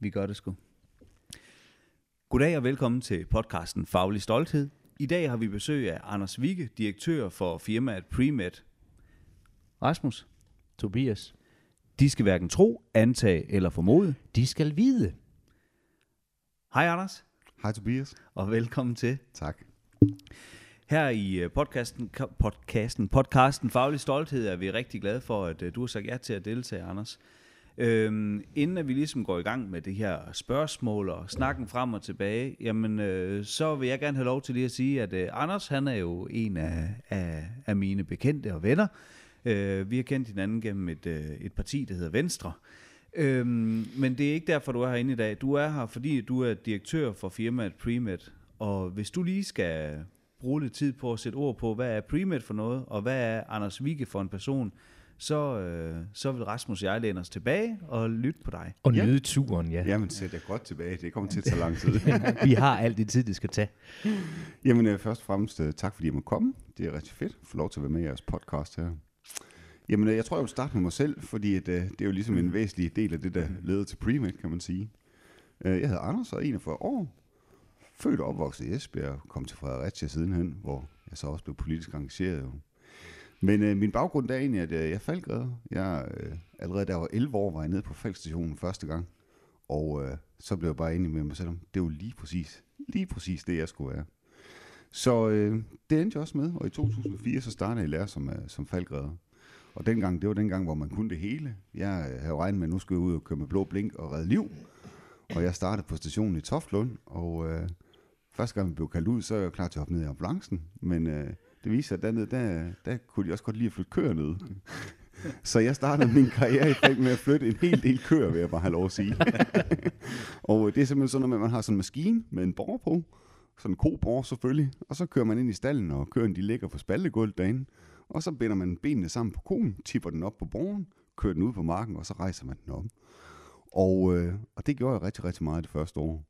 Vi gør det sgu. Goddag og velkommen til podcasten Faglig Stolthed. I dag har vi besøg af Anders Vigge, direktør for firmaet Premed. Rasmus, Tobias. de skal hverken tro, antage eller formode. De skal vide. Hej Anders, Hej Tobias. og velkommen til. Tak. Her i øh, podcasten, podcasten, podcasten Faglig Stolthed er vi rigtig glade for, at øh, du har sagt ja til at deltage, Anders. Øhm, inden at vi ligesom går i gang med det her spørgsmål og snakken frem og tilbage, jamen øh, så vil jeg gerne have lov til lige at sige, at øh, Anders han er jo en af, af, af mine bekendte og venner. Øh, vi har kendt hinanden gennem et, øh, et parti, der hedder Venstre. Øhm, men det er ikke derfor, du er herinde i dag. Du er her, fordi du er direktør for firmaet Premed. Og hvis du lige skal bruge lidt tid på at sætte ord på, hvad er Premed for noget, og hvad er Anders Vigge for en person, så, øh, så vil Rasmus og jeg læne os tilbage og lytte på dig. Og Ja. nyde turen, ja. Jamen, sæt jer godt tilbage. Det kommer til at tage lang tid. Vi har alt det tid, det skal tage. Jamen, øh, først og fremmest øh, tak, fordi jeg må komme. Det er rigtig fedt at få lov til at være med i jeres podcast her. Jamen, øh, jeg tror, jeg vil starte med mig selv, fordi at, øh, det er jo ligesom en væsentlig del af det, der leder til Premed, kan man sige. Øh, Jeg hedder Anders, og er 41 år. Født og opvokset i Esbjerg, kom til Fredericia sidenhen, hvor jeg så også blev politisk engageret. Jo. Men øh, min baggrund er egentlig, at øh, jeg er. Jeg, øh, allerede da jeg var 11 år, var jeg nede på falkstationen første gang. Og øh, så blev jeg bare enig med mig selv om, det var lige præcis, lige præcis det, jeg skulle være. Så øh, det endte jeg også med, og i 2004 så startede jeg i lære som, øh, som falkredder. Og dengang, det var dengang, hvor man kunne det hele. Jeg øh, havde regnet med, at nu skulle jeg ud og køre med blå blink og redde liv. Og jeg startede på stationen i Toftlund, og øh, første gang vi blev kaldt ud, så er jeg klar til at hoppe ned i ambulancen. Men øh, det viser sig, at dernede, der, der kunne de også godt lide at flytte køer ned. Så jeg startede min karriere i fag med at flytte en hel del køer, vil jeg bare have lov at sige. og det er simpelthen sådan at man har sådan en maskine med en borger på, sådan en koborger selvfølgelig, og så kører man ind i stallen, og køerne de ligger på spaltegulvet derinde, og så binder man benene sammen på konen, tipper den op på borgen, kører den ud på marken, og så rejser man den op. Og, øh, og det gjorde jeg rigtig, rigtig meget det første år.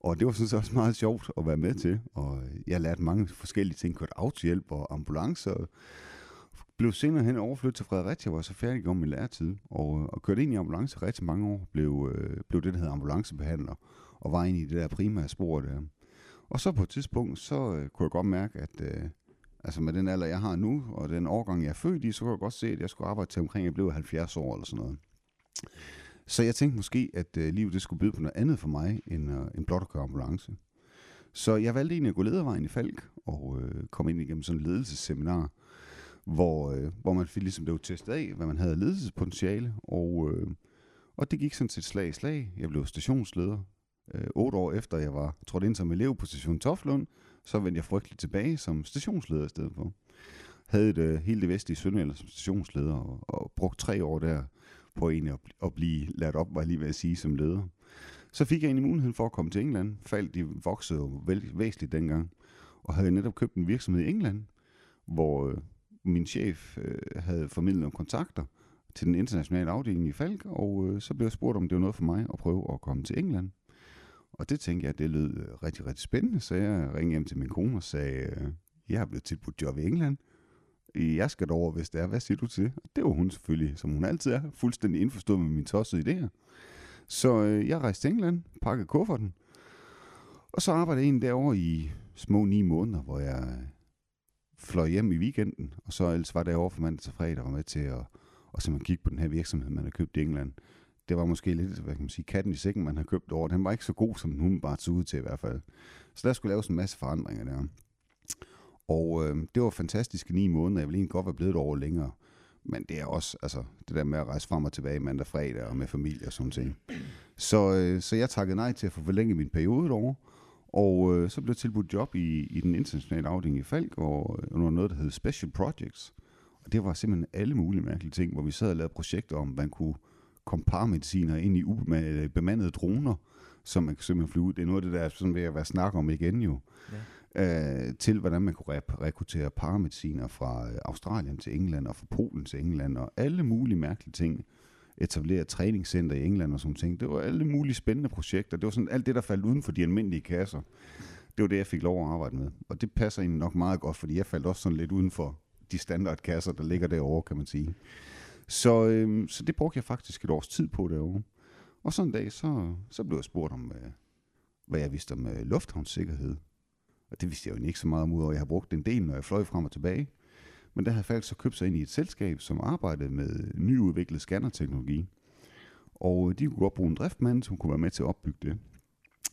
Og det var sådan set også meget sjovt at være med til, og øh, jeg lærte mange forskellige ting, kørt autohjælp og ambulance, blev senere hen overflyttet til Fredericia, hvor jeg så færdig om min læretid, og, øh, og kørte ind i ambulance rigtig mange år, blev, øh, blev det, der hedder ambulancebehandler, og var inde i det der primære spor der. Og så på et tidspunkt, så øh, kunne jeg godt mærke, at øh, altså med den alder, jeg har nu, og den årgang, jeg er født i, så kunne jeg godt se, at jeg skulle arbejde til omkring, jeg blev 70 år eller sådan noget. Så jeg tænkte måske, at øh, livet det skulle byde på noget andet for mig, end, øh, end blot at køre ambulance. Så jeg valgte egentlig at gå ledervejen i Falk, og øh, kom ind igennem sådan et ledelsesseminar, hvor, øh, hvor man fik ligesom blev testet af, hvad man havde ledelsespotentiale, og, øh, og det gik sådan set slag i slag. Jeg blev stationsleder. Øh, otte år efter jeg var trådt ind som elev på station Toflund, så vendte jeg frygteligt tilbage som stationsleder i stedet for. Havde det øh, hele det vestlige Sønderjylland som stationsleder, og, og brugt tre år der på egentlig at, at blive lært op, var jeg lige ved at sige, som leder. Så fik jeg egentlig muligheden for at komme til England. Faldt de voksede jo væsentligt dengang, og havde netop købt en virksomhed i England, hvor øh, min chef øh, havde formidlet nogle kontakter til den internationale afdeling i Falk, og øh, så blev jeg spurgt, om det var noget for mig at prøve at komme til England. Og det tænkte jeg, det lød øh, rigtig, rigtig spændende, så jeg ringede hjem til min kone og sagde, øh, jeg er blevet tilbudt job i England. Jeg skal over, hvis det er. Hvad siger du til det? Og det var hun selvfølgelig, som hun altid er, fuldstændig indforstået med min tossede idéer. Så øh, jeg rejste til England, pakkede kufferten, og så arbejdede jeg en derovre i små ni måneder, hvor jeg øh, fløj hjem i weekenden, og så ellers var derovre fra mandag til fredag, og var med til at, og så man kigge på den her virksomhed, man har købt i England. Det var måske lidt, hvad kan man sige, katten i sækken, man har købt over. Den var ikke så god, som den bare så ud til i hvert fald. Så der skulle laves en masse forandringer der. Og øh, det var fantastiske ni måneder. Jeg ville egentlig godt være blevet et år længere. Men det er også, altså, det der med at rejse frem og tilbage mandag og fredag og med familie og sådan ting. Så, øh, så jeg takkede nej til at få forlænget min periode derovre. Og øh, så blev jeg tilbudt job i, i den internationale afdeling i Falk, og øh, under noget, der hed Special Projects. Og det var simpelthen alle mulige mærkelige ting, hvor vi sad og lavede projekter om, man kunne komme paramediciner ind i u- med øh, bemandede droner, som man kan simpelthen flyve ud. Det er noget af det, der er sådan ved at være snak om igen jo. Ja. Øh, til hvordan man kunne rep- rekruttere paramediciner fra øh, Australien til England, og fra Polen til England, og alle mulige mærkelige ting. Etablere et træningscenter i England og sådan ting. Det var alle mulige spændende projekter. Det var sådan alt det, der faldt uden for de almindelige kasser. Det var det, jeg fik lov at arbejde med. Og det passer egentlig nok meget godt, fordi jeg faldt også sådan lidt uden for de standardkasser, der ligger derovre, kan man sige. Så, øhm, så det brugte jeg faktisk et års tid på derovre. Og sådan en dag, så, så blev jeg spurgt om, øh, hvad jeg vidste om øh, lufthavnssikkerhed. Og det vidste jeg jo ikke så meget om, udover jeg har brugt en del, når jeg fløj frem og tilbage. Men der havde faktisk så købt sig ind i et selskab, som arbejdede med nyudviklet scannerteknologi. Og øh, de kunne godt bruge en driftmand, som kunne være med til at opbygge det.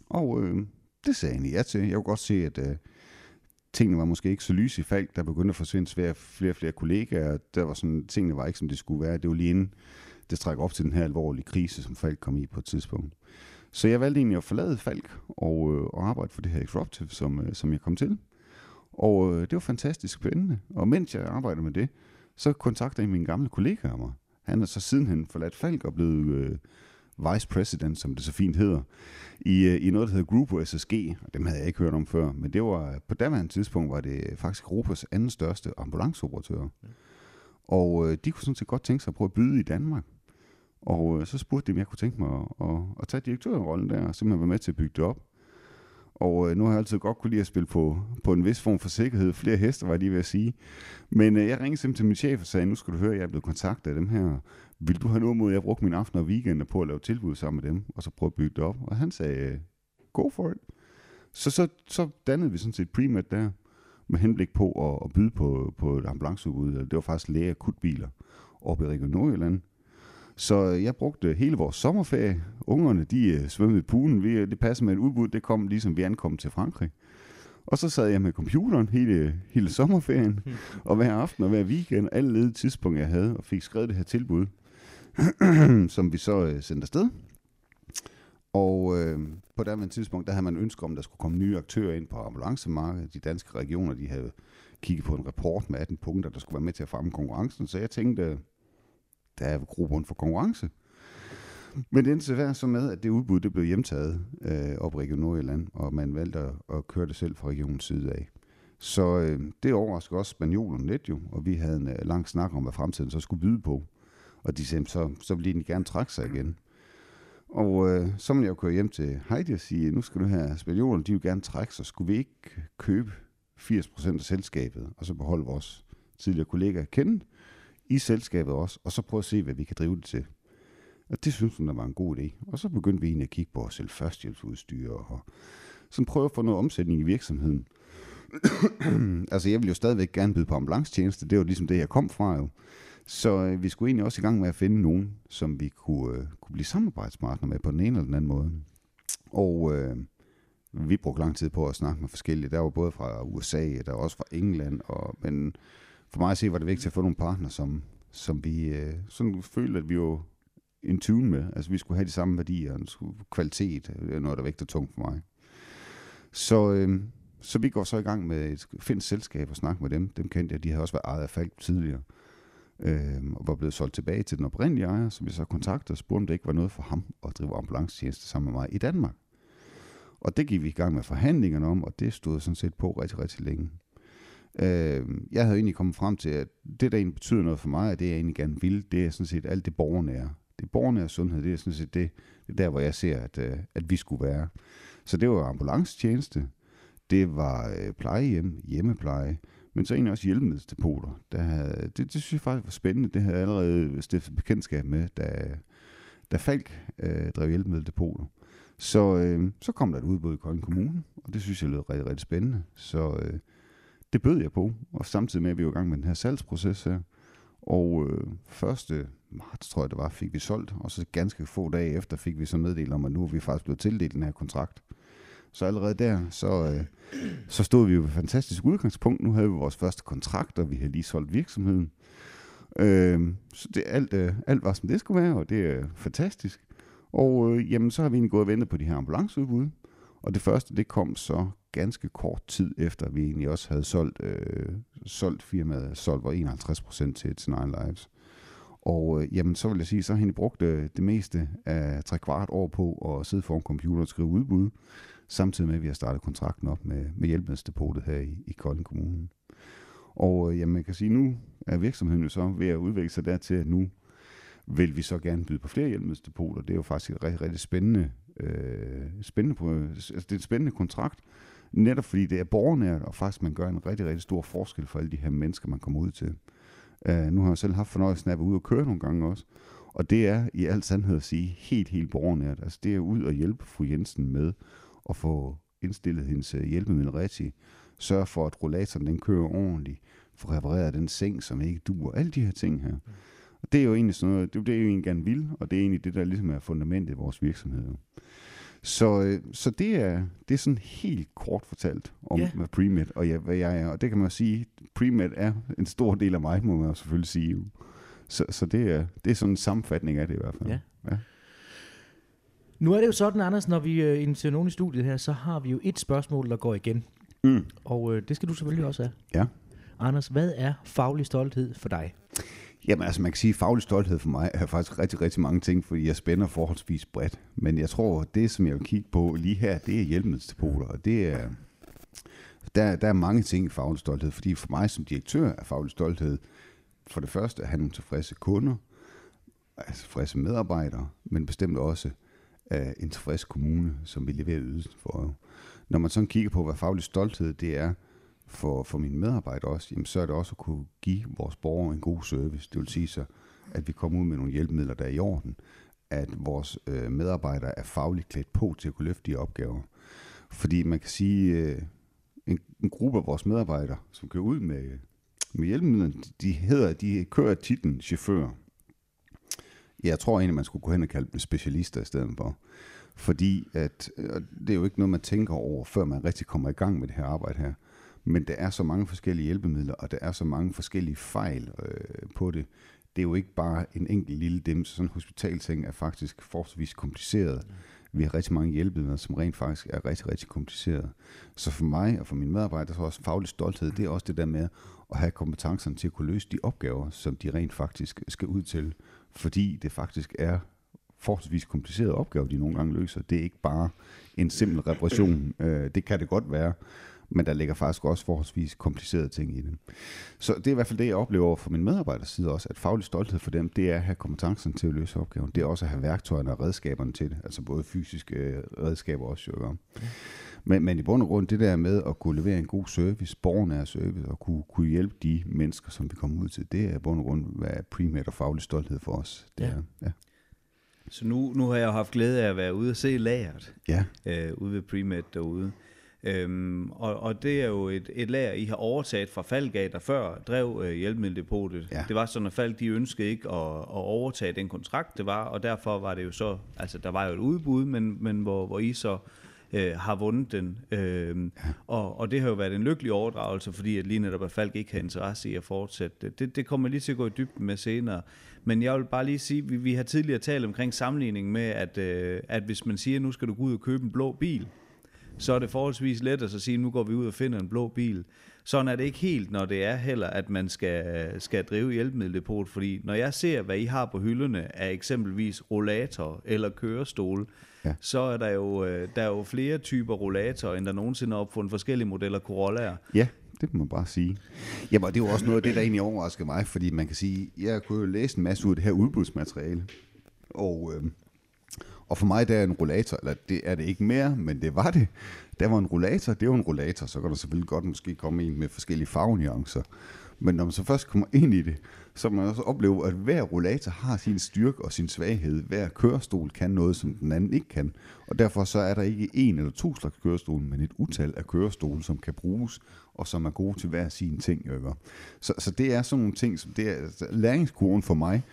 Og øh, det sagde jeg ja til. Jeg kunne godt se, at øh, tingene var måske ikke så lyse i Falk. Der begyndte at forsvinde flere, flere og flere kollegaer. Der var sådan, tingene var ikke, som det skulle være. Det var lige inden, det trækker op til den her alvorlige krise, som Falk kom i på et tidspunkt. Så jeg valgte egentlig at forlade Falk og, øh, og arbejde for det her Exruptive, som, øh, som jeg kom til. Og øh, det var fantastisk spændende. Og mens jeg arbejdede med det, så kontaktede jeg min gamle kollega mig. Han er så sidenhen forladt Falk og blevet øh, vice president, som det så fint hedder, i, øh, i noget, der hedder Grupo SSG. Og dem havde jeg ikke hørt om før, men det var på daværende tidspunkt var det faktisk Europas anden største ambulanceoperatør. Ja. Og øh, de kunne sådan set godt tænke sig at prøve at byde i Danmark. Og øh, så spurgte de, om jeg kunne tænke mig at, at, at tage direktørrollen der, og simpelthen være med til at bygge det op. Og øh, nu har jeg altid godt kunne lide at spille på, på en vis form for sikkerhed. Flere heste, var de ved at sige. Men øh, jeg ringede simpelthen til min chef og sagde, nu skal du høre, at jeg er blevet kontaktet af dem her. Vil du have noget mod, at jeg brugte min aften og weekender på at lave tilbud sammen med dem, og så prøve at bygge det op? Og han sagde, øh, go for it. Så, så, så dannede vi sådan set pre der, med henblik på at, at byde på, på et ambulanceudbud. Det var faktisk læge akutbiler oppe i Region Nordjylland. Så jeg brugte hele vores sommerferie. Ungerne, de uh, svømmede i poolen. Vi, det passede med et udbud, det kom ligesom vi ankom til Frankrig. Og så sad jeg med computeren hele, hele sommerferien, og hver aften og hver weekend, alle ledige tidspunkter, jeg havde, og fik skrevet det her tilbud, som vi så sendte afsted. Og uh, på det tidspunkt, der havde man ønsket om, at der skulle komme nye aktører ind på ambulancemarkedet. De danske regioner, de havde kigget på en rapport med 18 punkter, der skulle være med til at fremme konkurrencen. Så jeg tænkte, der er grobund for konkurrence. Men det endte være så med, at det udbud det blev hjemtaget øh, op i Region Nordjylland, og man valgte at, at køre det selv fra regionens side af. Så øh, det overraskede også spanjolerne lidt jo, og vi havde en øh, lang snak om, hvad fremtiden så skulle byde på. Og de sagde, så, så ville de gerne trække sig igen. Og øh, så måtte jeg jo køre hjem til Heidi og sige, nu skal du have spanjolerne, de vil gerne trække sig. Skulle vi ikke købe 80% af selskabet, og så beholde vores tidligere kollega kendt, i selskabet også, og så prøve at se, hvad vi kan drive det til. Og det synes hun, der var en god idé. Og så begyndte vi egentlig at kigge på at sælge førstehjælpsudstyr, og sådan prøve at få noget omsætning i virksomheden. altså, jeg ville jo stadigvæk gerne byde på ambulancetjeneste. Det var ligesom det, jeg kom fra jo. Så øh, vi skulle egentlig også i gang med at finde nogen, som vi kunne, øh, kunne blive samarbejdspartner med på den ene eller den anden måde. Og øh, vi brugte lang tid på at snakke med forskellige. Der var både fra USA, der var også fra England, og, men for mig at se, var det vigtigt at få nogle partner, som, som vi øh, sådan følte, at vi jo in tune med. Altså vi skulle have de samme værdier, og kvalitet, øh, er noget, der vægter tungt for mig. Så, øh, så vi går så i gang med et finsk selskab og snakke med dem. Dem kendte jeg, de havde også været ejet af Falk tidligere. Øh, og var blevet solgt tilbage til den oprindelige ejer, som vi så kontaktede og spurgte, om det ikke var noget for ham at drive ambulancetjeneste sammen med mig i Danmark. Og det gik vi i gang med forhandlingerne om, og det stod sådan set på rigtig, rigtig længe. Øh, jeg havde egentlig kommet frem til, at det, der egentlig betyder noget for mig, og det jeg egentlig gerne vil, det er sådan set alt det borgernære. Det borgernære sundhed, det er sådan set det, det er der, hvor jeg ser, at, øh, at vi skulle være. Så det var ambulancetjeneste, det var øh, plejehjem, hjemmepleje, men så egentlig også hjælpemiddelsdepoter. Der havde, det, det synes jeg faktisk var spændende. Det havde jeg allerede stiftet bekendtskab med, da, da Falk øh, drev hjælpemiddeldepoter. Så, øh, så kom der et udbud i Kolding Kommune, og det synes jeg lød rigtig, rigtig spændende. Så øh, det bød jeg på, og samtidig med, at vi var i gang med den her salgsproces her. Og øh, 1. marts, tror jeg det var, fik vi solgt, og så ganske få dage efter fik vi så meddelt om, at nu er vi faktisk blevet tildelt den her kontrakt. Så allerede der, så, øh, så stod vi jo på et fantastisk udgangspunkt. Nu havde vi vores første kontrakt, og vi havde lige solgt virksomheden. Øh, så det, alt, øh, alt var, som det skulle være, og det er fantastisk. Og øh, jamen, så har vi egentlig gået og ventet på de her ambulanceudbud. Og det første, det kom så ganske kort tid efter, at vi egentlig også havde solgt, øh, solgt firmaet, solgt var 51% til, It's Nine Lives. Og øh, jamen, så vil jeg sige, så har hende brugt øh, det meste af tre kvart år på at sidde foran computer og skrive udbud, samtidig med, at vi har startet kontrakten op med, med hjælpemiddeldepotet her i, i Kolding Kommune. Og øh, jamen, man kan sige, nu er virksomheden jo så ved at udvikle sig dertil, at nu vil vi så gerne byde på flere hjælpemiddeldepoter. Det er jo faktisk et rigtig, rigtig spændende, øh, spændende altså det er en spændende kontrakt, Netop fordi det er borgernært, og faktisk man gør en rigtig, rigtig stor forskel for alle de her mennesker, man kommer ud til. Uh, nu har jeg selv haft fornøjelsen af at være ude og køre nogle gange også. Og det er i al sandhed at sige helt, helt borgernært. Altså det er ud og hjælpe fru Jensen med at få indstillet hendes øh, hjælpemiddel rigtigt. Sørge for, at rollatoren den kører ordentligt. Få repareret den seng, som ikke duer. Alle de her ting her. Og det er jo egentlig sådan noget, det, det er jo egentlig gerne vil, og det er egentlig det, der ligesom er fundamentet i vores virksomhed. jo. Så, øh, så det, er, det er sådan helt kort fortalt om Ja. hvad Premed og jeg, hvad jeg er. Og det kan man sige, Premed er en stor del af mig, må man jo selvfølgelig sige. Så, så det, er, det er sådan en sammenfatning af det i hvert fald. Ja. ja. Nu er det jo sådan, Anders, når vi øh, inviterer nogen i studiet her, så har vi jo et spørgsmål, der går igen. Mm. Og øh, det skal du selvfølgelig også have. Ja. Anders, hvad er faglig stolthed for dig? Jamen altså, man kan sige, at faglig stolthed for mig er faktisk rigtig, rigtig mange ting, fordi jeg spænder forholdsvis bredt. Men jeg tror, at det, som jeg vil kigge på lige her, det er hjælpemiddelsdepoter, og det er, der, der er mange ting i faglig stolthed, fordi for mig som direktør er faglig stolthed for det første at have nogle tilfredse kunder, altså tilfredse medarbejdere, men bestemt også uh, en tilfreds kommune, som vi leverer ydelsen for. Når man sådan kigger på, hvad faglig stolthed det er, for, for mine medarbejdere også, jamen, så er det også at kunne give vores borgere en god service. Det vil sige så, at vi kommer ud med nogle hjælpemidler, der er i orden. At vores øh, medarbejdere er fagligt klædt på til at kunne løfte de opgaver. Fordi man kan sige, øh, en, en gruppe af vores medarbejdere, som kører ud med, med hjælpemidlerne, de, hedder, de kører titlen chauffør. Jeg tror egentlig, man skulle gå hen og kalde dem specialister i stedet for. Fordi at, det er jo ikke noget, man tænker over, før man rigtig kommer i gang med det her arbejde her. Men der er så mange forskellige hjælpemidler, og der er så mange forskellige fejl øh, på det. Det er jo ikke bare en enkelt lille dem, så sådan en hospitalseng er faktisk forholdsvis kompliceret. Vi har rigtig mange hjælpemidler, som rent faktisk er rigtig, rigtig kompliceret. Så for mig og for mine medarbejdere, så er også faglig stolthed, det er også det der med at have kompetencerne til at kunne løse de opgaver, som de rent faktisk skal ud til. Fordi det faktisk er forholdsvis komplicerede opgaver, de nogle gange løser. Det er ikke bare en simpel reparation. Øh, det kan det godt være, men der ligger faktisk også forholdsvis komplicerede ting i det. Så det er i hvert fald det, jeg oplever fra min medarbejders side også, at faglig stolthed for dem, det er at have kompetencen til at løse opgaven. Det er også at have værktøjerne og redskaberne til det, altså både fysiske øh, redskaber også. Jo, ikke? men, men i bund og grund, det der med at kunne levere en god service, borgernær service, og kunne, kunne hjælpe de mennesker, som vi kommer ud til, det er i bund og grund, hvad primært og faglig stolthed for os. Det Ja. er, ja. Så nu, nu har jeg jo haft glæde af at være ude og se lageret ja. øh, ude ved Premed derude. Øhm, og, og det er jo et, et lager, I har overtaget fra Falgate, der før drev øh, hjælpemiddeldepotet. Ja. Det var sådan, at Falk de ønskede ikke at, at overtage den kontrakt, det var, og derfor var det jo så, altså der var jo et udbud, men, men hvor, hvor I så øh, har vundet den. Øhm, ja. og, og det har jo været en lykkelig overdragelse, fordi at lige netop at Falk ikke har interesse i at fortsætte det. Det, det kommer lige til at gå i dybden med senere. Men jeg vil bare lige sige, vi, vi har tidligere talt omkring sammenligning med, at, øh, at hvis man siger, nu skal du gå ud og købe en blå bil, så er det forholdsvis let at så sige, nu går vi ud og finder en blå bil. Sådan er det ikke helt, når det er heller, at man skal, skal drive hjælpemiddeldepot, fordi når jeg ser, hvad I har på hylderne af eksempelvis rollator eller kørestol, Ja. så er der jo, øh, der er jo flere typer rollatorer, end der nogensinde er opfundet forskellige modeller Corollaer. Ja, det må man bare sige. Jamen, det er jo også noget af det, der egentlig overrasker mig, fordi man kan sige, jeg kunne jo læse en masse ud af det her udbudsmateriale, og, øh, og for mig der er en rollator, eller det er det ikke mere, men det var det. Der var en rollator, det var en rollator, så kan der selvfølgelig godt måske komme en med forskellige farvenuancer. Men når man så først kommer ind i det, så man også opleve, at hver rollator har sin styrke og sin svaghed. Hver kørestol kan noget, som den anden ikke kan. Og derfor så er der ikke en eller to slags kørestol, men et utal af kørestole, som kan bruges, og som er gode til hver sin ting. Ikke? Så, så det er sådan nogle ting, som det er altså, læringskurven for mig.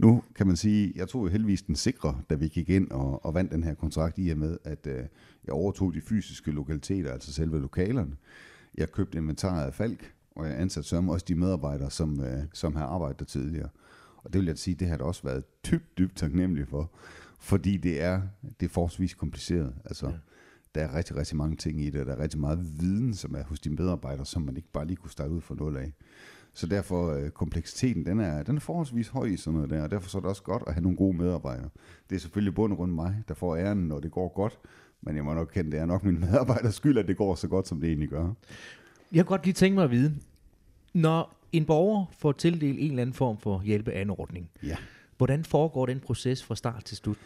Nu kan man sige, jeg tog jo heldigvis den sikre, da vi gik ind og, og vandt den her kontrakt i og med, at øh, jeg overtog de fysiske lokaliteter, altså selve lokalerne. Jeg købte inventaret af Falk, og jeg ansatte sørme også de medarbejdere, som, øh, som har arbejdet der tidligere. Og det vil jeg sige, det har da også været dybt, dybt taknemmelig for, fordi det er, det er forholdsvis kompliceret. Altså, ja. der er rigtig, rigtig mange ting i det, og der er rigtig meget viden, som er hos de medarbejdere, som man ikke bare lige kunne starte ud fra nul af. Så derfor øh, kompleksiteten, den er, den er forholdsvis høj i sådan noget der, og derfor så er det også godt at have nogle gode medarbejdere. Det er selvfølgelig bund grund mig, der får æren, når det går godt, men jeg må nok kende, det er nok min medarbejders skyld, at det går så godt, som det egentlig gør. Jeg kunne godt lige tænke mig at vide, når en borger får tildelt en eller anden form for hjælpeanordning, Ja. hvordan foregår den proces fra start til slut?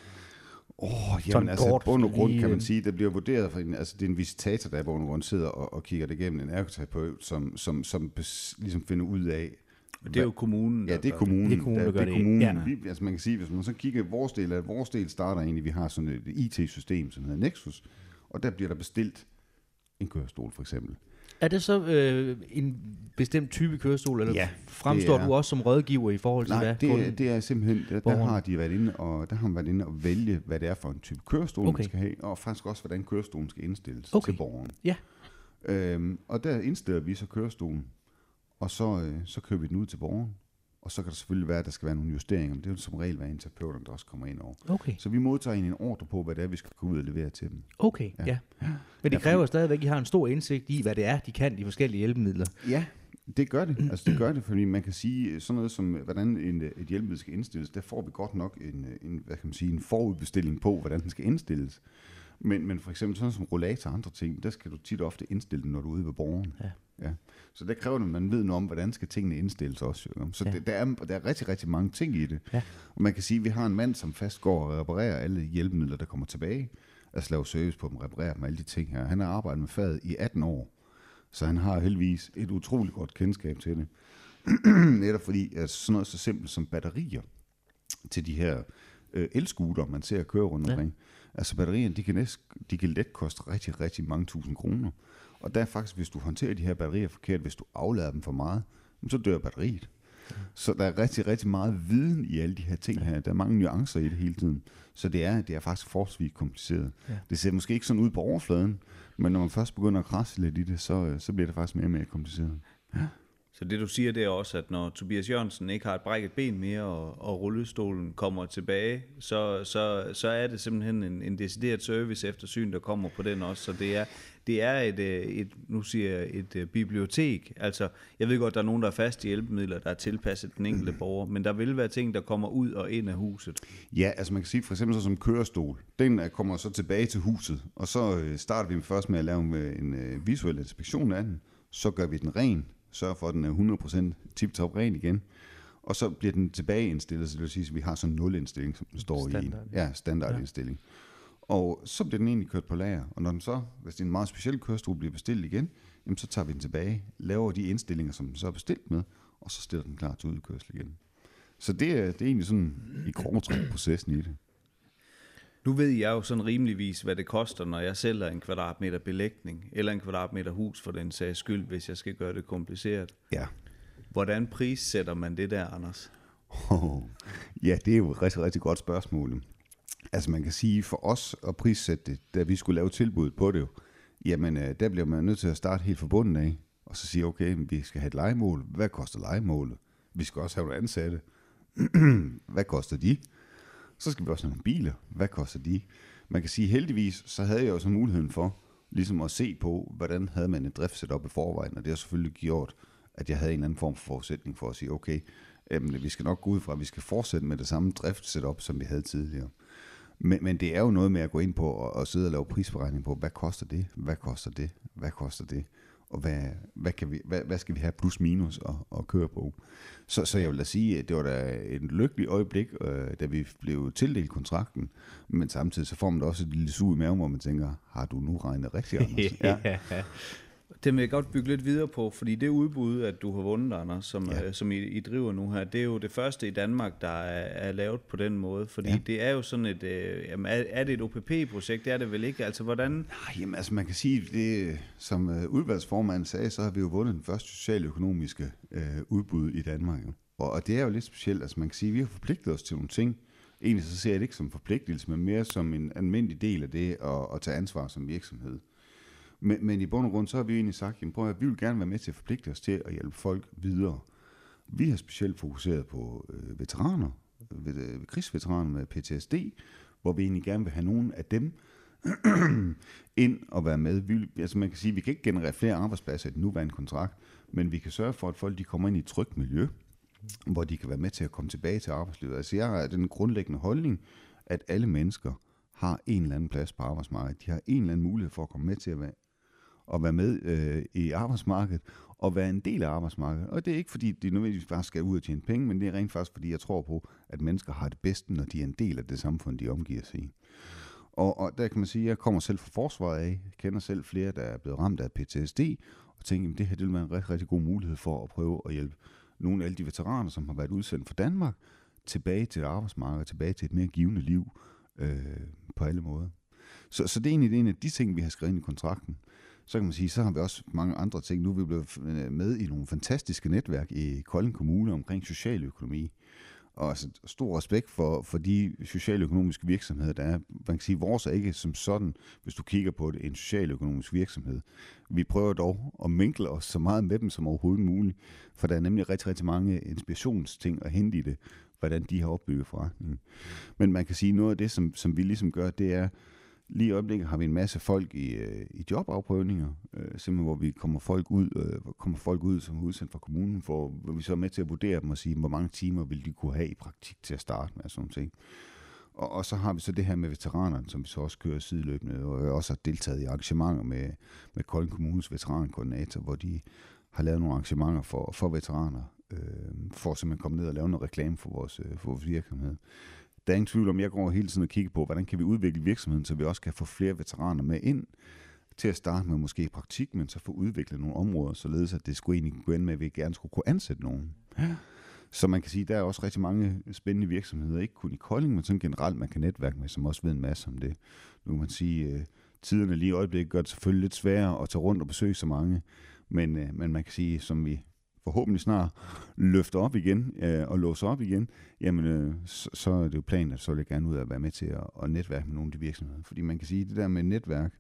Åh, oh, Sådan jamen altså, kort, bund og grund lige, kan man øh, sige, det bliver vurderet for en, altså det er en visitator, der i bund og grund sidder og, og kigger det igennem en ergoterapeut, som, som, som bes, ligesom finder ud af, Og det er jo kommunen, Ja, der det er gør kommunen. Det er kommunen, der gør det. det. Er kommunen. Ja. Vi, altså man kan sige, hvis man så kigger i vores del, at vores del starter egentlig, vi har sådan et IT-system, som hedder Nexus, og der bliver der bestilt en kørestol for eksempel. Er det så øh, en bestemt type kørestol, eller Ja, fremstår det er- du også som rådgiver i forhold til Nej, hvad? det, kunden- er- det er simpelthen, der, der har de været inde, og der har man været inde og vælge, hvad det er for en type kørestol, Okay. man skal have, og faktisk også, hvordan kørestolen skal indstilles Okay. til borgeren. Ja. Øhm, og der indstiller vi så kørestolen, og så, øh, så kører vi den ud til borgeren. Og så kan der selvfølgelig være, at der skal være nogle justeringer, men det vil som regel være en terapeut, der også kommer ind over. Okay, Så vi modtager en ordre på, hvad det er, vi skal gå ud og levere til dem. okay, ja. Ja. ja. Men det kræver stadigvæk, at I har en stor indsigt i, hvad det er, de kan, de forskellige hjælpemidler. Ja, det gør det. Altså det gør det, fordi man kan sige sådan noget som, hvordan en, et hjælpemiddel skal indstilles, der får vi godt nok en, en, hvad kan man sige, en forudbestilling på, hvordan den skal indstilles. Men, men for eksempel sådan som rollator og andre ting, der skal du tit ofte indstille den, når du er ude ved borgeren. Ja. Ja. Så der kræver det, at man ved noget om, hvordan skal tingene indstilles også. Jo. Så Ja. det, der, er, der er rigtig, rigtig mange ting i det. Ja. Og man kan sige, at vi har en mand, som fast går og reparerer alle hjælpemidler, der kommer tilbage. Altså lave service på dem, reparere dem, alle de ting her. Han har arbejdet med faget i 18 år. Så han har heldigvis et utroligt godt kendskab til det. Netop fordi, at sådan noget så simpelt som batterier til de her øh, elskuter, man ser køre rundt Ja. Altså batterierne, de kan, næst, de kan let koste rigtig, rigtig mange tusind kroner. Og der er faktisk, hvis du håndterer de her batterier forkert, hvis du aflader dem for meget, så dør batteriet. Så der er rigtig, rigtig meget viden i alle de her ting her. Der er mange nuancer i det hele tiden. Så det er, det er faktisk forholdsvis kompliceret. Ja. Det ser måske ikke sådan ud på overfladen, men når man først begynder at krasse lidt i det, så, øh, så bliver det faktisk mere og mere kompliceret. Så det du siger, det er også, at når Tobias Jørgensen ikke har et brækket ben mere, og, og rullestolen kommer tilbage, så, så, så er det simpelthen en, en decideret service eftersyn, der kommer på den også. Så det er, det er et, øh, et, nu siger jeg, et øh, bibliotek. Altså, jeg ved godt, der er nogen, der er fast i hjælpemidler, der er tilpasset den enkelte borger, men der vil være ting, der kommer ud og ind af huset. Ja, altså man kan sige for eksempel så som kørestol. Den øh, kommer så tilbage til huset, og så starter vi først med at lave en, en visuel inspektion af den. Så gør vi den ren, sørger for, at den er 100% tip-top ren igen. Og så bliver den tilbage indstillet, så det vil sige, at vi har sådan en nul-indstilling, som den står Standard. i. Ja, standardindstilling. Og så bliver den egentlig kørt på lager, og når den så, hvis det er en meget speciel kørestol, bliver bestilt igen, jamen så tager vi den tilbage, laver de indstillinger, som den så er bestilt med, og så stiller den klar til udkørsel igen. Så det er, det er egentlig sådan i grove processen i det. Nu ved jeg jo sådan rimeligvis, hvad det koster, når jeg sælger en kvadratmeter belægning, eller en kvadratmeter hus for den sags skyld, hvis jeg skal gøre det kompliceret. Ja. Hvordan prissætter man det der, Anders? Oh, ja, det er jo et rigtig, rigtig godt spørgsmål. Altså man kan sige, for os at prissætte det, da vi skulle lave tilbuddet på det, jo, jamen øh, der bliver man nødt til at starte helt forbundet af, og så sige, okay, vi skal have et legemål. Hvad koster legemålet? Vi skal også have nogle ansatte. Hvad koster de? Så skal vi også have nogle biler. Hvad koster de? Man kan sige, heldigvis, så havde jeg jo så muligheden for, ligesom at se på, hvordan havde man et driftsetup i forvejen, og det har selvfølgelig gjort, at jeg havde en eller anden form for forudsætning for at sige, okay, øhm, vi skal nok gå ud fra, at vi skal fortsætte med det samme driftsetup, som vi havde tidligere. Men, men det er jo noget med at gå ind på og, og sidde og lave prisberegning på, hvad koster det, hvad koster det, hvad koster det, og hvad, hvad, kan vi, hvad, hvad skal vi have plus minus at, at køre på. Så, så jeg vil da sige, at det var da et lykkeligt øjeblik, øh, da vi blev tildelt kontrakten, men samtidig så får man da også et lille sug i maven, hvor man tænker, har du nu regnet rigtigt, Anders? Ja. Det vil jeg godt bygge lidt videre på, fordi det udbud, at du har vundet, Anders, som, Ja. øh, som I, I driver nu her, det er jo det første i Danmark, der er, er lavet på den måde. Fordi ja. det er jo sådan et, øh, jamen, er, er det et OPP-projekt? Det er det vel ikke? Altså, hvordan... Nej, jamen altså man kan sige, det, som øh, udvalgsformanden sagde, så har vi jo vundet den første socialøkonomiske øh, udbud i Danmark. Jo. Og, og det er jo lidt specielt, altså man kan sige, at vi har forpligtet os til nogle ting. Egentlig så ser jeg det ikke som forpligtelse, men mere som en almindelig del af det at, at tage ansvar som virksomhed. Men, men i bund og grund, så har vi jo egentlig sagt, jamen prøv at, vi vil gerne være med til at forpligte os til at hjælpe folk videre. Vi har specielt fokuseret på øh, veteraner, ved, øh, krigsveteraner med PTSD, hvor vi egentlig gerne vil have nogen af dem ind og være med. Vi, altså man kan sige, at vi kan ikke generere flere arbejdspladser i den nuværende kontrakt, men vi kan sørge for, at folk de kommer ind i et trygt miljø, hvor de kan være med til at komme tilbage til arbejdslivet. Altså jeg har den grundlæggende holdning, at alle mennesker har en eller anden plads på arbejdsmarkedet. De har en eller anden mulighed for at komme med til at være, at være med øh, i arbejdsmarkedet og være en del af arbejdsmarkedet. Og det er ikke fordi, de nødvendigvis bare skal ud og tjene penge, men det er rent faktisk fordi, jeg tror på, at mennesker har det bedste, når de er en del af det samfund, de omgiver sig i. Og, og der kan man sige, at jeg kommer selv fra forsvaret af, kender selv flere, der er blevet ramt af PTSD, og tænker, at det her det vil være en rigtig, rigtig god mulighed for at prøve at hjælpe nogle af alle de veteraner, som har været udsendt fra Danmark, tilbage til arbejdsmarkedet, tilbage til et mere givende liv øh, på alle måder. Så, så det er egentlig en af de ting, vi har skrevet ind i kontrakten. Så kan man sige, så har vi også mange andre ting. Nu er vi blevet øh, med i nogle fantastiske netværk i Kolding Kommune omkring socialøkonomi. Og altså, stor respekt for, for de socialøkonomiske virksomheder, der er. Man kan sige, vores er ikke som sådan, hvis du kigger på det, en socialøkonomisk virksomhed. Vi prøver dog at minkle os så meget med dem som overhovedet muligt, for der er nemlig rigtig, rigtig mange inspirationsting at hente i det, hvordan de har opbygget forretningen. Men man kan sige, noget af det, som, som vi ligesom gør, det er, Lige i øjeblikket har vi en masse folk i, øh, i jobafprøvninger, øh, simpelthen hvor vi kommer folk ud, øh, kommer folk ud som er udsendt fra kommunen, for, hvor vi så er med til at vurdere dem og sige, hvor mange timer vil de kunne have i praktik til at starte med, sådan ting. Og, og så har vi så det her med veteranerne, som vi så også kører sideløbende, og jeg også har deltaget i arrangementer med, med Kolding Kommunes veterankoordinator, hvor de har lavet nogle arrangementer for, for veteraner, øh, for simpelthen komme ned og lave noget reklame for vores, øh, for vores virksomhed der er ingen tvivl om, jeg går hele tiden og kigger på, hvordan kan vi udvikle virksomheden, så vi også kan få flere veteraner med ind til at starte med måske praktik, men så få udviklet nogle områder, således at det skulle egentlig gå ind med, at vi gerne skulle kunne ansætte nogen. Ja. Så man kan sige, der er også rigtig mange spændende virksomheder, ikke kun i Kolding, men sådan generelt, man kan netværke med, som også ved en masse om det. Nu kan man sige, øh, tiderne lige i øjeblikket gør det selvfølgelig lidt sværere at tage rundt og besøge så mange, men, øh, men man kan sige, som vi forhåbentlig snart løfter op igen øh, og låser op igen, jamen øh, så, så er det jo planen, at så vil jeg gerne ud og være med til at, at netværke med nogle af de virksomheder. Fordi man kan sige, at det der med netværk,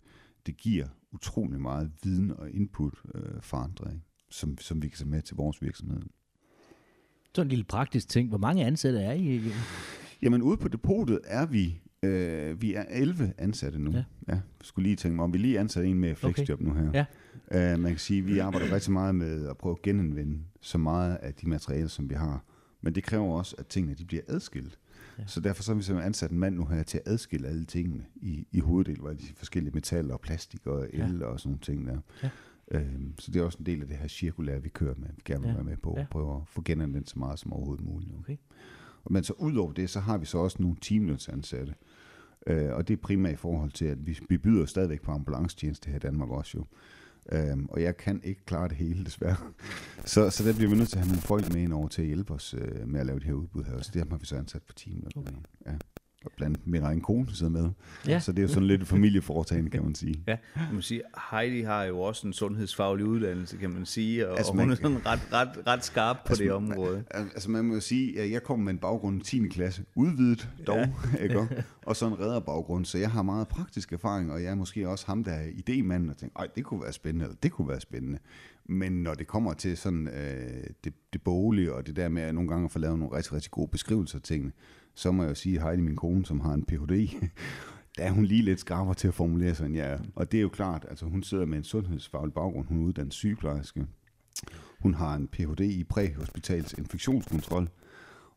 det giver utrolig meget viden og input øh, for andre, ikke? Som, som vi kan tage med til vores virksomhed. Så en lille praktisk ting. Hvor mange ansatte er I? Jamen ude på depotet er vi Øh, vi er 11 ansatte nu. Ja. ja. skulle lige tænke mig om. Vi lige ansat en med flexjob okay. nu her. Ja. Øh, man kan sige, at vi arbejder rigtig meget med at prøve at genanvende så meget af de materialer, som vi har. Men det kræver også, at tingene de bliver adskilt. Ja. Så derfor så har vi simpelthen ansat en mand nu her til at adskille alle tingene i, i hoveddelen, hvor de forskellige metaller og plastik og el ja. og sådan nogle ting der. Ja. Øhm, så det er også en del af det her cirkulære, vi kører med. Vi gerne vil ja. være med på at prøve at få genanvendt så meget som overhovedet muligt. Okay. Men så udover det, så har vi så også nogle teamlønsansatte. Øh, og det er primært i forhold til, at vi, vi byder stadigvæk på ambulancetjeneste her i Danmark også jo. Øhm, og jeg kan ikke klare det hele, desværre. så, så der bliver vi nødt til at have nogle folk med ind over til at hjælpe os øh, med at lave det her udbud her. Så det har vi så ansat på teamet. Okay. Ja blandt min egen kone sidder med. Ja. Så det er jo sådan lidt et familieforetagende, kan man sige. Ja, man må sige, Heidi har jo også en sundhedsfaglig uddannelse, kan man sige, og, altså, man, og hun er sådan ret, ret, ret skarp på altså, det område. Altså man må jo sige, at jeg kommer med en baggrund i 10. klasse, udvidet dog, ja. ikke? og så en baggrund, så jeg har meget praktisk erfaring, og jeg er måske også ham, der er idémanden, og tænker, det kunne være spændende, eller det kunne være spændende. Men når det kommer til sådan øh, det, det bolige, og det der med at nogle gange få lavet nogle rigtig, rigtig gode beskrivelser af tingene, så må jeg jo sige, til min kone, som har en Ph.D., der er hun lige lidt skarpere til at formulere sig end jeg er. Og det er jo klart, altså hun sidder med en sundhedsfaglig baggrund, hun er uddannet sygeplejerske, hun har en Ph.D. i præhospitals infektionskontrol,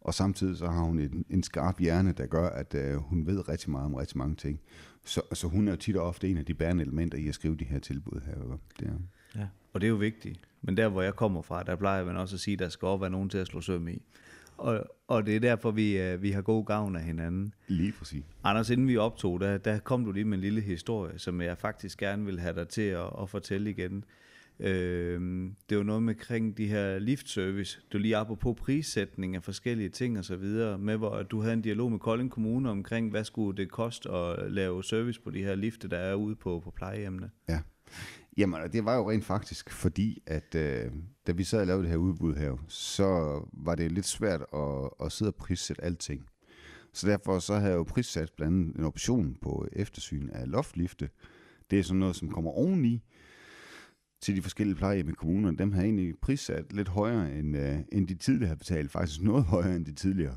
og samtidig så har hun en, en skarp hjerne, der gør, at øh, hun ved rigtig meget om rigtig mange ting. Så, så hun er jo tit og ofte en af de bærende elementer i at skrive de her tilbud her. Det er. Ja, og det er jo vigtigt. Men der, hvor jeg kommer fra, der plejer man også at sige, at der skal også være nogen til at slå søm i. Og, og det er derfor, vi, uh, vi har god gavn af hinanden. Lige præcis. Anders, inden vi optog, der, der kom du lige med en lille historie, som jeg faktisk gerne vil have dig til at, at fortælle igen. Øh, det var noget med kring de her liftservice. Du lige op på prissætning af forskellige ting og så videre, med hvor du havde en dialog med Kolding Kommune omkring, hvad skulle det koste at lave service på de her lifte, der er ude på, på plejehjemmene. Ja. Jamen, det var jo rent faktisk, fordi at øh, da vi sad og lavede det her udbud her, så var det lidt svært at, at sidde og prissætte alting. Så derfor så havde jeg jo prissat blandt andet en option på eftersyn af loftlifte. Det er sådan noget, som kommer oveni til de forskellige plejehjem i kommunerne. Dem har egentlig prissat lidt højere, end, øh, end de tidligere har betalt. Faktisk noget højere end de tidligere.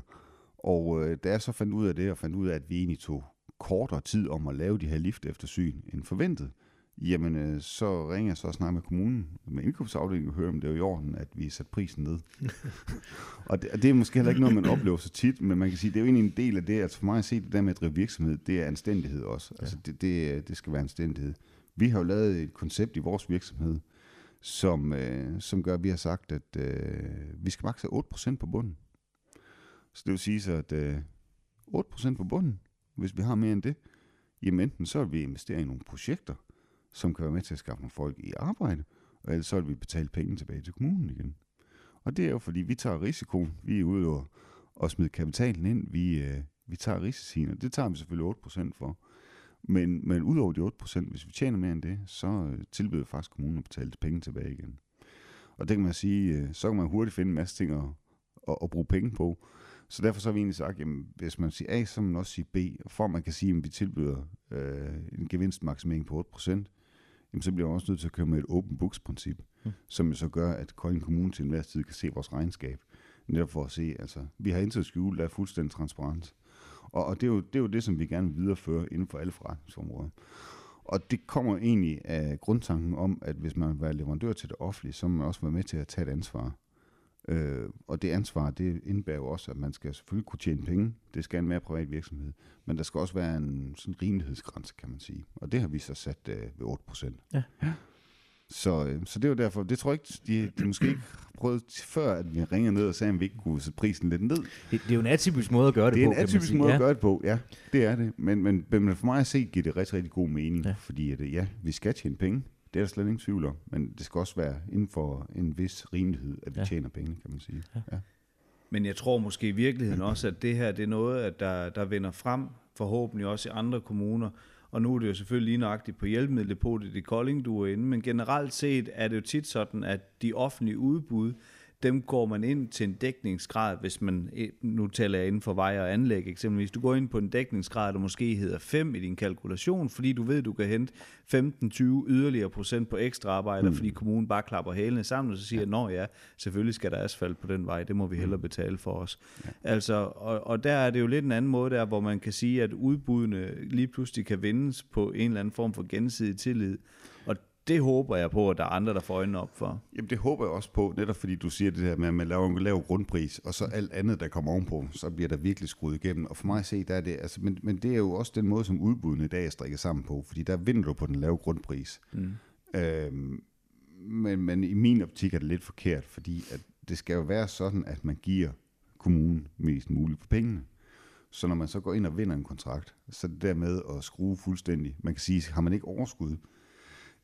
Og øh, da jeg så fandt ud af det, og fandt ud af, at vi egentlig tog kortere tid om at lave de her lift eftersyn end forventet, jamen øh, så ringer jeg så og snakker med kommunen, med indkøbsafdelingen, og hører, om det er i orden, at vi sat prisen ned. og, det, og det er måske heller ikke noget, man oplever så tit, men man kan sige, det er jo egentlig en del af det, at for mig at se det der med at drive virksomhed, det er anstændighed også. Ja. Altså det, det, det skal være anstændighed. Vi har jo lavet et koncept i vores virksomhed, som, øh, som gør, at vi har sagt, at øh, vi skal makse 8% på bunden. Så det vil sige så, at øh, 8% på bunden, hvis vi har mere end det, jamen enten så vil vi investere i nogle projekter, som kan være med til at skaffe nogle folk i arbejde, og ellers så vil vi betale penge tilbage til kommunen igen. Og det er jo fordi, vi tager risikoen. Vi er ude og, og smide kapitalen ind. Vi, øh, vi tager risicien, og det tager vi selvfølgelig 8% for. Men, men udover de 8%, hvis vi tjener mere end det, så øh, tilbyder faktisk kommunen at betale penge tilbage igen. Og det kan man sige, øh, så kan man hurtigt finde en masse ting at, at, at bruge penge på. Så derfor så har vi egentlig sagt, jamen, hvis man siger A, så må man også sige B. Og for at man kan sige, at vi tilbyder øh, en gevinstmaksimering på 8%, jamen, så bliver man også nødt til at køre med et open books princip, mm. som så gør, at Kolding Kommune til enhver tid kan se vores regnskab. Netop for at se, altså, vi har intet skjule, der er fuldstændig transparent. Og, og det, er jo, det er jo det, som vi gerne vil videreføre inden for alle forretningsområder. Og det kommer egentlig af grundtanken om, at hvis man vil være leverandør til det offentlige, så må man også være med til at tage et ansvar. Øh, og det ansvar, det indebærer jo også, at man skal selvfølgelig kunne tjene penge. Det skal en mere privat virksomhed. Men der skal også være en sådan rimelighedsgrænse, kan man sige. Og det har vi så sat øh, ved 8 procent. Ja. ja. Så, øh, så det var derfor, det tror jeg ikke, de, de måske ikke prøvet før, at vi ringer ned og sagde, at vi ikke kunne sætte prisen lidt ned. Det, det er jo en atypisk måde at gøre det, det på, Det er en atypisk måde ja. at gøre det på, ja. Det er det. Men, men, men for mig at se, giver det rigtig, rigtig god mening. Ja. Fordi at, ja, vi skal tjene penge. Det er der slet ingen tvivl om. Men det skal også være inden for en vis rimelighed, at vi ja. tjener penge, kan man sige. Ja. Ja. Men jeg tror måske i virkeligheden også, at det her det er noget, at der, der vender frem, forhåbentlig også i andre kommuner. Og nu er det jo selvfølgelig lige nøjagtigt på hjælpemiddeldepotet i Kolding, du er inde. Men generelt set er det jo tit sådan, at de offentlige udbud, dem går man ind til en dækningsgrad, hvis man, nu taler jeg inden for vej og anlæg eksempelvis, du går ind på en dækningsgrad, der måske hedder 5 i din kalkulation, fordi du ved, du kan hente 15-20 yderligere procent på ekstra arbejde, mm. fordi kommunen bare klapper hælene sammen, og så siger, at ja, selvfølgelig skal der asfalt på den vej, det må vi hellere mm. betale for os. Ja. Altså, og, og der er det jo lidt en anden måde der, hvor man kan sige, at udbuddene lige pludselig kan vindes på en eller anden form for gensidig tillid, og det håber jeg på, at der er andre, der får øjnene op for. Jamen det håber jeg også på, netop fordi du siger det her med, at man laver en lav grundpris, og så alt andet, der kommer ovenpå, så bliver der virkelig skruet igennem. Og for mig at se, der er det, altså, men, men det er jo også den måde, som udbuddene i dag er strikket sammen på, fordi der vinder du på den lave grundpris. Mm. Øhm, men, men i min optik er det lidt forkert, fordi at det skal jo være sådan, at man giver kommunen mest muligt for pengene. Så når man så går ind og vinder en kontrakt, så det dermed at skrue fuldstændig. Man kan sige, har man ikke overskud,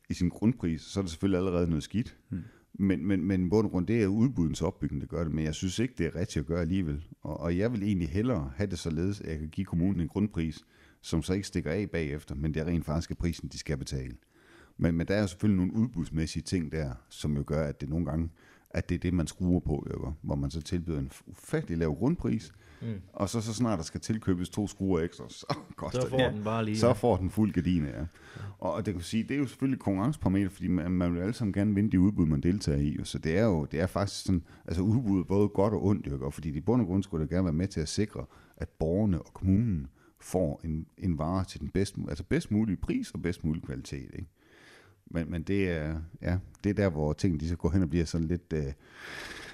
i sin grundpris, så er det selvfølgelig allerede noget skidt. Hmm. Men, men, men bund grund, det er udbudens opbygning, der gør det. Men jeg synes ikke, det er rigtigt at gøre alligevel. Og, og jeg vil egentlig hellere have det således, at jeg kan give kommunen en grundpris, som så ikke stikker af bagefter, men det er rent faktisk prisen, de skal betale. Men, men der er selvfølgelig nogle udbudsmæssige ting der, som jo gør, at det nogle gange, at det er det, man skruer på, jo, hvor man så tilbyder en ufattelig lav grundpris, Mm. Og så, så snart der skal tilkøbes to skruer ekstra, så koster så får det. den bare lige. Så får den fuld gardine, ja. ja. Og, og det kan sige, det er jo selvfølgelig konkurrenceparameter, fordi man, man vil alle sammen gerne vinde de udbud, man deltager i. Så det er jo det er faktisk sådan, altså udbuddet både godt og ondt, jo, fordi i bund og grund skulle det gerne være med til at sikre, at borgerne og kommunen får en, en vare til den bedst, altså bedst mulige pris og bedst mulige kvalitet. Ikke? Men, men det, er, ja, det er der, hvor tingene de så går hen og bliver sådan lidt... Øh,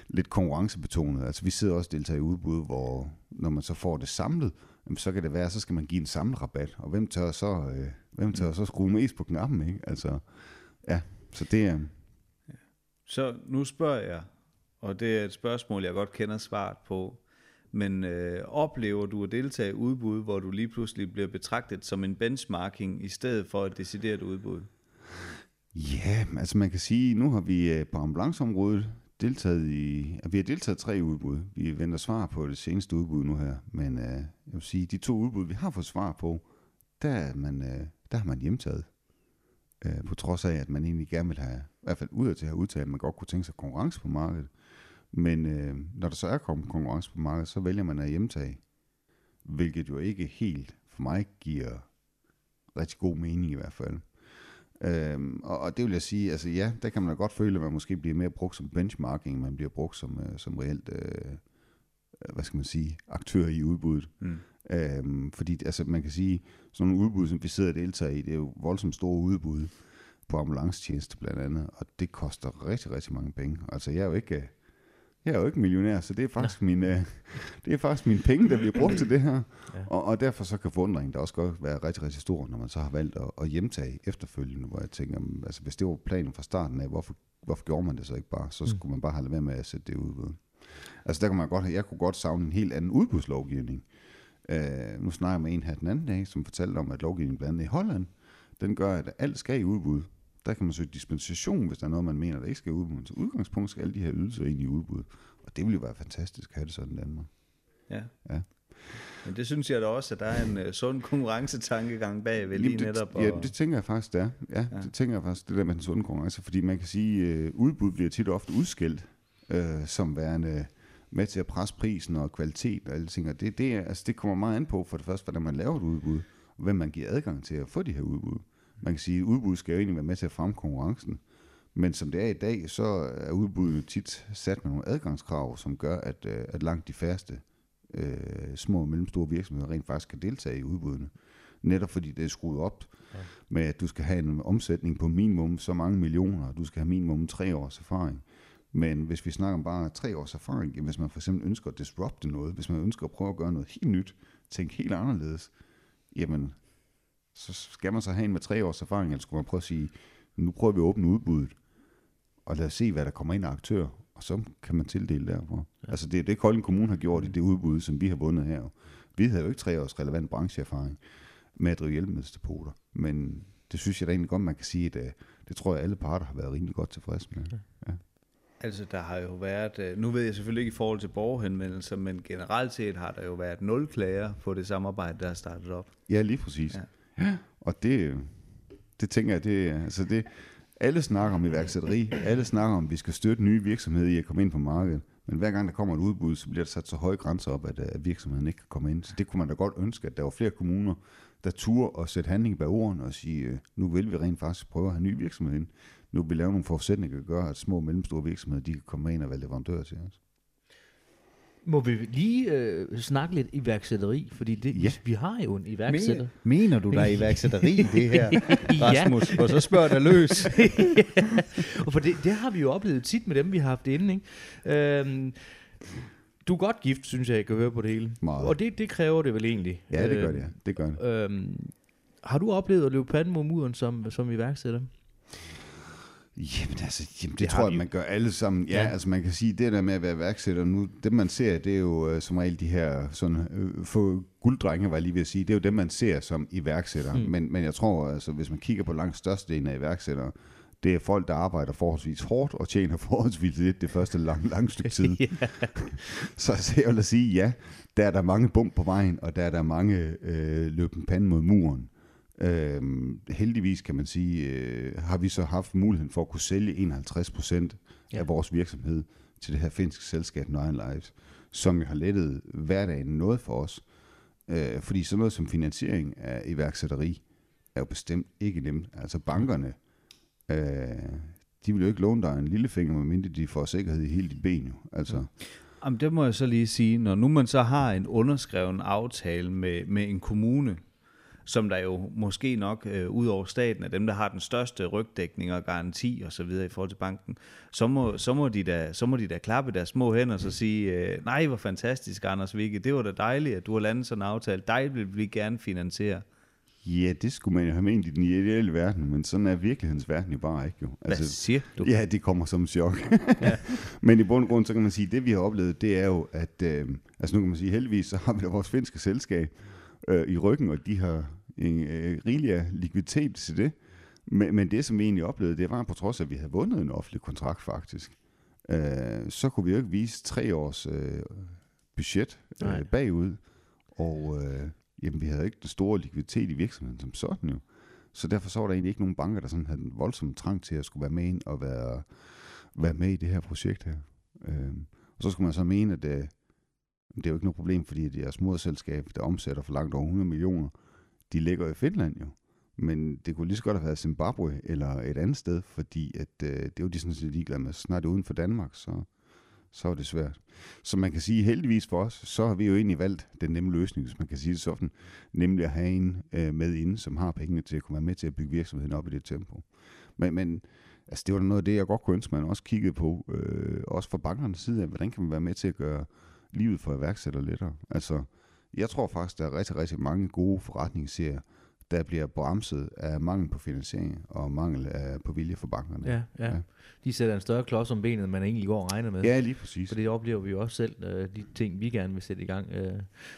lidt konkurrencebetonet. Altså vi sidder også og deltager i udbud, hvor når man så får det samlet, så kan det være, så skal man give en samlet rabat. Og hvem tør så, øh, hvem tør så skrue mest på knappen, ikke? Altså, ja, så det er... Så nu spørger jeg, og det er et spørgsmål, jeg godt kender svaret på, men øh, oplever du at deltage i udbud, hvor du lige pludselig bliver betragtet som en benchmarking, i stedet for et decideret udbud? Ja, altså man kan sige, nu har vi øh, på ambulanceområdet deltaget i, at vi har deltaget tre udbud. Vi venter svar på det seneste udbud nu her, men uh, jeg vil sige, de to udbud, vi har fået svar på, der, er man, uh, der har man hjemtaget. Uh, på trods af, at man egentlig gerne vil have, i hvert fald ud til at have udtalt, at man godt kunne tænke sig konkurrence på markedet. Men uh, når der så er kommet konkurrence på markedet, så vælger man at hjemtage. Hvilket jo ikke helt for mig giver rigtig god mening i hvert fald. Øhm, og, og det vil jeg sige, altså ja, der kan man da godt føle, at man måske bliver mere brugt som benchmarking, man bliver brugt som, øh, som reelt, øh, hvad skal man sige, aktør i udbuddet. Mm. Øhm, fordi altså, man kan sige, sådan nogle udbud, som vi sidder og deltager i, det er jo voldsomt store udbud på ambulancetjeneste blandt andet, og det koster rigtig, rigtig mange penge. Altså jeg er jo ikke, jeg er jo ikke millionær, så det er faktisk, min, øh, det er faktisk mine penge, der bliver brugt til det her. Ja. Og, og derfor så kan forundringen der også godt være rigtig, rigtig stor, når man så har valgt at, at hjemtage efterfølgende, hvor jeg tænker, altså hvis det var planen fra starten af, hvorfor, hvorfor gjorde man det så ikke bare? Så mm. skulle man bare have været med at sætte det ud. Altså der kan man godt, jeg kunne godt savne en helt anden udbudslovgivning. Uh, nu snakker jeg med en her den anden dag, som fortalte om, at lovgivningen blandt andet i Holland, den gør, at alt skal i udbud. Der kan man søge dispensation, hvis der er noget, man mener, der ikke skal udbud. Til udgangspunkt skal alle de her ydelser ind i udbud. Og det ville jo være fantastisk at have det sådan i Danmark. Ja. Ja. Men det synes jeg da også, at der er en uh, sund konkurrencetankegang bag ved lige netop. det, ja, det tænker jeg faktisk, det er. Ja, Ja. det tænker jeg faktisk, det der med den sunde konkurrence. Fordi man kan sige, at udbud bliver tit og ofte udskilt øh, som værende med til at presse prisen og kvalitet og alle ting. Og det, det, er, altså, det kommer meget an på for det første, hvordan man laver et udbud, og hvem man giver adgang til at få de her udbud. Man kan sige, at udbud skal jo egentlig være med til at fremme konkurrencen. Men som det er i dag, så er udbuddet tit sat med nogle adgangskrav, som gør, at, øh, at langt de færreste øh, små og mellemstore virksomheder rent faktisk kan deltage i udbuddene. Netop fordi det er skruet op ja. med, at du skal have en omsætning på minimum så mange millioner, og du skal have minimum tre års erfaring. Men hvis vi snakker om bare tre års erfaring, hvis man for eksempel ønsker at disrupte noget, hvis man ønsker at prøve at gøre noget helt nyt, tænke helt anderledes, jamen så skal man så have en med tre års erfaring, eller skulle man prøve at sige, nu prøver vi at åbne udbuddet, og lad os se, hvad der kommer ind af aktører, og så kan man tildele derfra. Ja. Altså det er det, Kolding Kommune har gjort i det udbud, som vi har vundet her. Vi havde jo ikke tre års relevant brancheerfaring med at drive hjælpemiddelsdepoter, men det synes jeg da egentlig godt, man kan sige, at øh, det tror jeg, alle parter har været rimelig godt tilfredse med. Ja. Altså, der har jo været, øh, nu ved jeg selvfølgelig ikke i forhold til borgerhenvendelser, men generelt set har der jo været nul klager på det samarbejde, der er startet op. Ja, lige præcis. Ja. Ja. Og det, det tænker jeg, det, altså det, alle snakker om iværksætteri, alle snakker om, at vi skal støtte nye virksomheder i at komme ind på markedet. Men hver gang der kommer et udbud, så bliver der sat så høje grænser op, at, at virksomheden ikke kan komme ind. Så det kunne man da godt ønske, at der var flere kommuner, der turde at sætte handling bag ordene og sige, øh, nu vil vi rent faktisk prøve at have ny virksomhed ind. Nu vil vi lave nogle forudsætninger, der gør, at små og mellemstore virksomheder, de kan komme ind og være leverandører til os. Må vi lige øh, snakke lidt iværksætteri, fordi det, Ja. vi har jo en iværksætter. mener du, der er iværksætteri i det her, Ja. Rasmus? Og så spørger der løs. Og for det, det har vi jo oplevet tit med dem, vi har haft inde. Ikke? Øhm, du er godt gift, synes jeg, jeg kan høre på det hele. Meget. Og det, det kræver det vel egentlig. Ja, det gør det, Øhm, ja. Det gør det. Øhm, har du oplevet at løbe panden mod muren som, som iværksætter? Jamen altså, jamen, det, Det tror jeg, man gør alle sammen. Ja, Ja. altså man kan sige, det der med at være værksætter nu, det man ser, det er jo øh, som regel de her sådan, øh, få gulddrenge, var jeg lige ved at sige, det er jo dem, man ser som iværksætter. Mm. Men, men jeg tror, altså, hvis man kigger på langt størstedelen af iværksættere, det er folk, der arbejder forholdsvis hårdt og tjener forholdsvis lidt det første lang, lang stykke tid. Så altså, jeg vil sige, ja, der er der mange bump på vejen, og der er der mange øh, løben pande mod muren. Øhm, heldigvis kan man sige, øh, har vi så haft muligheden for at kunne sælge 51 procent Ja. af vores virksomhed til det her finske selskab Nine Lives, som jo har lettet hverdagen noget for os. Øh, fordi sådan noget som finansiering af iværksætteri er jo bestemt ikke nemt. Altså bankerne, øh, de vil jo ikke låne dig en lillefinger, medmindre de får sikkerhed i hele dit ben. Jo. Altså, Jamen, det må jeg så lige sige. Når nu man så har en underskreven aftale med, med en kommune, som der jo måske nok, øh, ud over staten, er dem, der har den største rygdækning og garanti og så videre i forhold til banken, så må, så må, de, da, så må de da klappe deres små hænder og så sige, øh, nej, hvor fantastisk, Anders Vikke, det var da dejligt, at du har landet sådan en aftale. Dig vil vi gerne finansiere. ja, det skulle man jo have ment i den ideelle verden, men sådan er virkelighedens verden jo bare ikke. Jo. Hvad siger du? Ja, det kommer som chok. ja. Men i bund og grund, så kan man sige, at det vi har oplevet, det er jo, at øh, altså nu kan man sige, heldigvis, så har vi da vores finske selskab øh, i ryggen, og de har en øh, rigelig af likviditet til det. Men, men det, som vi egentlig oplevede, det var på trods af, at vi havde vundet en offentlig kontrakt faktisk, øh, så kunne vi jo ikke vise tre års øh, budget Nej. øh, bagud, og øh, jamen, vi havde ikke den store likviditet i virksomheden som sådan jo. Så derfor så var der egentlig ikke nogen banker, der sådan havde en voldsom trang til at skulle være med ind og være, være med i det her projekt her. Øhm, og så skulle man så mene, at det, det er jo ikke noget problem, fordi deres moderselskab, der omsætter for langt over 100 millioner, de ligger i Finland jo. Men det kunne lige så godt have været Zimbabwe eller et andet sted, fordi at, øh, det er jo de sådan set ligeglade med. Snart uden for Danmark, så, så er det svært. Så man kan sige, heldigvis for os, så har vi jo egentlig valgt den nemme løsning, hvis man kan sige det sådan, nemlig at have en øh, med inde, som har pengene til at kunne være med til at bygge virksomheden op i det tempo. Men, men altså, det var da noget af det, jeg godt kunne ønske, man også kiggede på, øh, også fra bankernes side af, hvordan kan man være med til at gøre livet for iværksættere lettere. Altså, jeg tror faktisk, der er rigtig, rigtig mange gode forretningsserier, der bliver bremset af mangel på finansiering og mangel af, på vilje for bankerne. Ja, ja. Ja. De sætter en større klods om benet, end man egentlig går og regner med. ja lige præcis. For det oplever vi jo også selv, øh, de ting, vi gerne vil sætte i gang. Øh,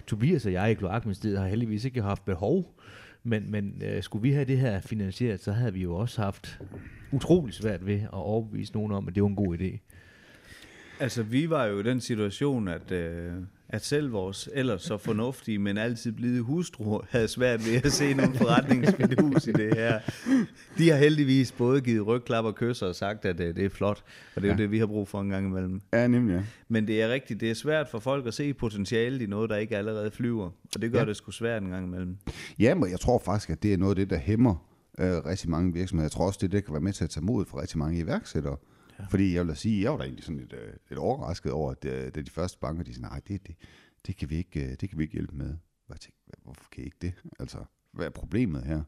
Tobias og jeg i Kloakministeriet har heldigvis ikke haft behov, Men, men øh, skulle vi have det her finansieret, så havde vi jo også haft utrolig svært ved at overbevise nogen om, at det var en god idé. Altså, vi var jo i den situation, at, øh, at selv vores ellers så fornuftige, men altid blide hustru havde svært ved at se nogen forretningsfidus i det her. De har heldigvis både givet rygklap og kysser og sagt, at øh, det er flot, og det er ja. jo det, vi har brug for en gang imellem. Ja, nemlig, ja. Men det er rigtigt, det er svært for folk at se potentialet i noget, der ikke allerede flyver, og det gør Ja. det sgu svært en gang imellem. Ja, men jeg tror faktisk, at det er noget af det, der hæmmer øh, rigtig mange virksomheder. Jeg tror også, det, det kan være med til at tage mod for rigtig mange iværksættere. Ja. Fordi jeg vil da sige, jeg var da egentlig sådan lidt, øh, lidt overrasket over, at øh, da de første banker, de sagde, nej, det, det, det, kan vi ikke, øh, det kan vi ikke hjælpe med. Jeg tænkte, "Hvad- hvorfor kan I ikke det? Altså, hvad er problemet her?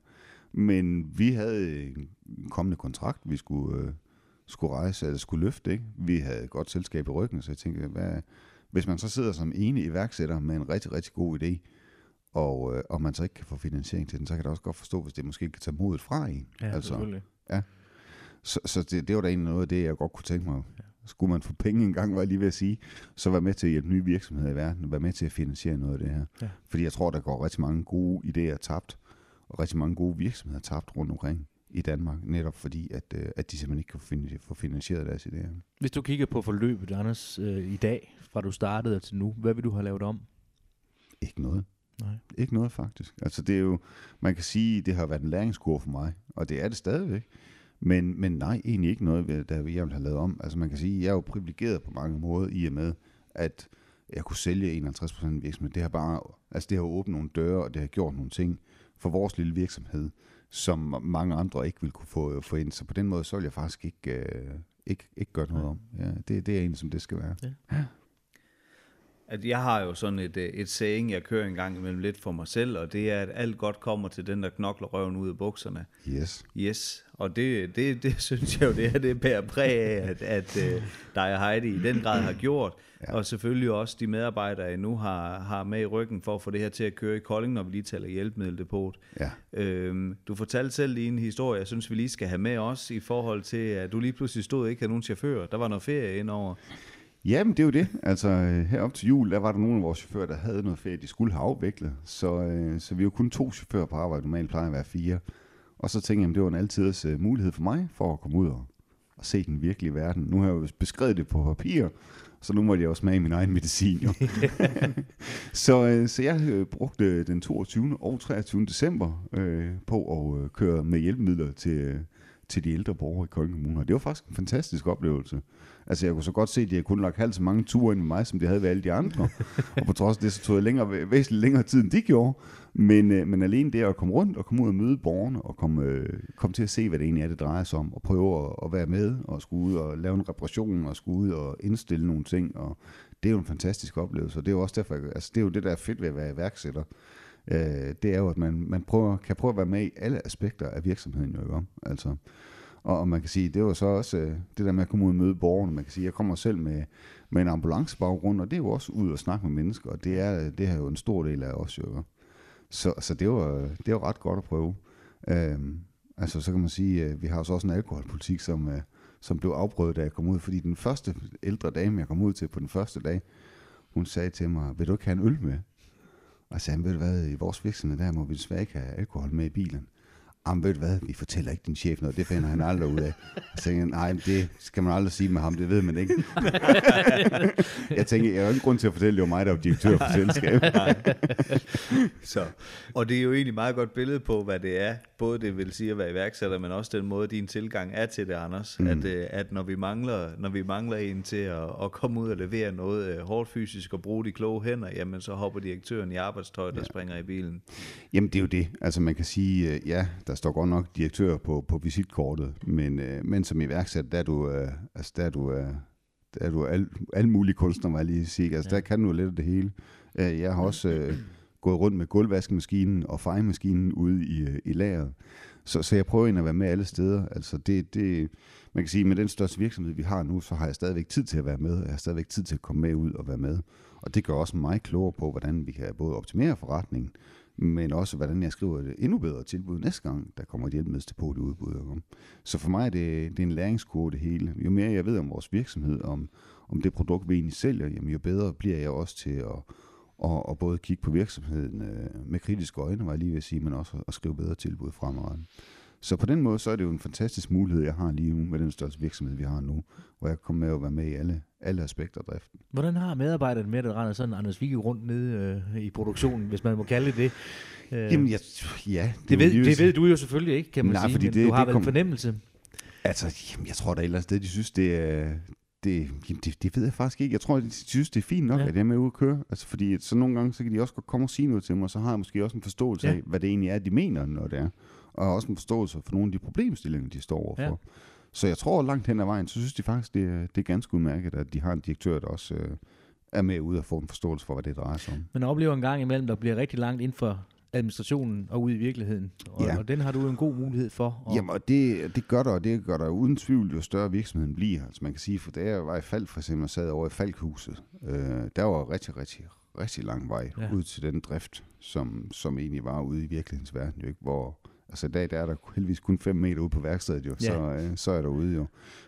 Men vi havde en kommende kontrakt, vi skulle, øh, skulle rejse, eller skulle løfte, ikke? Vi havde et godt selskab i ryggen, så jeg tænkte, hvad, hvis man så sidder som enig iværksætter med en rigtig, rigtig god idé, og, øh, og man så ikke kan få finansiering til den, så kan jeg da også godt forstå, hvis det måske kan tage modet fra en. selvfølgelig. Så, så det, det var da egentlig noget af det, jeg godt kunne tænke mig. Skulle man få penge engang, var jeg lige ved at sige, så være med til at hjælpe nye virksomheder i verden, være med til at finansiere noget af det her. Ja. Fordi jeg tror, der går rigtig mange gode idéer tabt, og rigtig mange gode virksomheder tabt rundt omkring i Danmark, netop fordi, at, øh, at de simpelthen ikke kan få finansieret deres idéer. Hvis du kigger på forløbet, Anders, øh, i dag, fra du startede til nu, hvad vil du have lavet om? Ikke noget. Nej. Ikke noget faktisk. Altså det er jo, man kan sige, det har været en læringskurve for mig, og det er det stadigvæk. Men, men nej, egentlig ikke noget, der jeg vil have lavet om. Altså man kan sige, jeg er jo privilegeret på mange måder i og med, at jeg kunne sælge 51% af virksomheden. Det har bare, altså det har åbnet nogle døre, og det har gjort nogle ting for vores lille virksomhed, som mange andre ikke vil kunne få, få ind. Så på den måde, så vil jeg faktisk ikke, øh, ikke, ikke gøre noget om. Ja, det, det er egentlig, som det skal være. At jeg har jo sådan et, øh, et saying, jeg kører en gang imellem lidt for mig selv, og det er, at alt godt kommer til den, der knokler røven ud af bukserne. Yes. Yes, og det, det, det synes jeg jo, det er det bærer præg af, at, at uh, dig og Heidi i den grad har gjort. Ja. Og selvfølgelig også de medarbejdere, jeg nu har, har med i ryggen for at få det her til at køre i Kolding, når vi lige taler hjælpemiddeldepot. Ja. Øhm, du fortalte selv lige en historie, jeg synes, vi lige skal have med os i forhold til, at du lige pludselig stod og ikke havde nogen chauffør. Der var noget ferie indover. Jamen, det er jo det. Altså, øh, her op til jul, der var der nogle af vores chauffører, der havde noget ferie, de skulle have afviklet. Så, øh, så vi jo kun to chauffører på arbejde. Normalt plejer at være fire. Og så tænkte jeg, at det var en altidens øh, mulighed for mig for at komme ud og, og se den virkelige verden. Nu har jeg jo beskrevet det på papir, så nu måtte jeg også smage min egen medicin. Jo. så, øh, så jeg øh, brugte den 22. og 23. december øh, på at øh, køre med hjælpemidler til, øh, til de ældre borgere i Kolding Kommune. Og det var faktisk en fantastisk oplevelse. Altså jeg kunne så godt se, at de havde kun lagt halvt så mange ture ind med mig, som de havde ved alle de andre. og på trods af det, så tog jeg længere, væsentligt længere tid, end de gjorde. Men, øh, men alene det at komme rundt og komme ud og møde borgerne, og komme, øh, komme til at se, hvad det egentlig er, det drejer sig om, og prøve at, at være med, og skulle ud og lave en reparation, og skulle ud og indstille nogle ting, og det er jo en fantastisk oplevelse, og det er jo også derfor, jeg- altså det er jo det, der er fedt ved at være iværksætter. Øh, det er jo, at man, man prøver, kan prøve at være med i alle aspekter af virksomheden, jo, ikke om? Altså, og, og man kan sige, det var så også øh, det der med at komme ud og møde borgerne. Man kan sige, jeg kommer selv med, med en ambulancebaggrund, og det er jo også ud og snakke med mennesker, og det er, det er jo en stor del af os, jo. Så, så det var, det var ret godt at prøve. Øhm, altså, så kan man sige, øh, vi har så også en alkoholpolitik, som, øh, som blev afprøvet, da jeg kom ud. Fordi den første ældre dame, jeg kom ud til på den første dag, hun sagde til mig, vil du ikke have en øl med? Og jeg sagde, ved du hvad, i vores virksomhed, der må vi desværre ikke have alkohol med i bilen. Jamen ved du hvad, vi fortæller ikke din chef noget, det finder han aldrig ud af. Jeg tænkte, nej, det skal man aldrig sige med ham, det ved man ikke. jeg tænkte, jeg har ingen grund til at fortælle, det var mig, der var direktør for selskabet. Så, og det er jo egentlig et meget godt billede på, hvad det er. Både det vil sige at være iværksætter, men også den måde, din tilgang er til det, Anders. Mm. At, øh, at når vi mangler, når vi mangler en til at, at komme ud og levere noget øh, hårdt fysisk og bruge de kloge hænder, jamen så hopper direktøren i arbejdstøj, der ja. springer i bilen. Jamen det er jo det. Altså man kan sige, øh, ja, der står godt nok direktør på, på visitkortet, men, øh, men som iværksætter, der er du, øh, altså der er du, øh, der er du al, alle mulige kunstnere, var jeg lige sige. Altså ja. der kan du lidt af det hele. Øh, jeg har også øh, gået rundt med gulvvaskemaskinen og fejemaskinen ude i, øh, i lageret. Så, så jeg prøver egentlig at være med alle steder. Altså det, det, man kan sige, med den største virksomhed, vi har nu, så har jeg stadigvæk tid til at være med. Jeg har stadigvæk tid til at komme med ud og være med. Og det gør også mig klogere på, hvordan vi kan både optimere forretningen, men også hvordan jeg skriver et endnu bedre tilbud næste gang, der kommer et hjælpemiddelsdepot i udbud. Så for mig er det, det er en læringskurve det hele. Jo mere jeg ved om vores virksomhed, om, om det produkt, vi egentlig sælger, jamen jo bedre bliver jeg også til at, at, og både kigge på virksomheden øh, med kritiske øjne, var jeg lige ved at sige, men også at skrive bedre tilbud fremadrettet. Så på den måde, så er det jo en fantastisk mulighed, jeg har lige nu med den største virksomhed, vi har nu, hvor jeg kommer med at være med i alle, alle aspekter af driften. Hvordan har medarbejderne med, at render sådan Anders Vigge rundt nede øh, i produktionen, hvis man må kalde det? Øh, Jamen, jeg, ja. Det, det, ved, det ved du jo selvfølgelig ikke, kan man Nej, sige, fordi men det, du har det vel kom, en fornemmelse? Altså, jamen, jeg tror da et eller andet sted, de synes, det er... Det, jamen, det, det ved jeg faktisk ikke. Jeg tror, de synes, det er fint nok, ja. at jeg er med ude at køre. Altså, fordi så nogle gange, så kan de også godt komme og sige noget til mig, og så har jeg måske også en forståelse ja. af, hvad det egentlig er, de mener, når det er. Og også en forståelse for nogle af de problemstillinger, de står overfor. Ja. Så jeg tror, langt hen ad vejen, så synes de faktisk, det er, det er ganske udmærket, at de har en direktør, der også øh, er med ude og få en forståelse for, hvad det drejer sig om. Men oplever en gang imellem, der bliver rigtig langt inden for administrationen og ud i virkeligheden. Og, ja. og den har du en god mulighed for. Og Jamen, og det, det gør der, og det gør der uden tvivl, jo større virksomheden bliver. Altså man kan sige, for da jeg var i Falk for eksempel, og sad over i Falkhuset, øh, der var rigtig, rigtig, rigtig lang vej ja. ud til den drift, som, som egentlig var ude i virkelighedens verden, jo ikke? hvor Altså i dag der er der heldigvis kun 5 meter ude på værkstedet jo, ja. så, øh, så er der ude jo.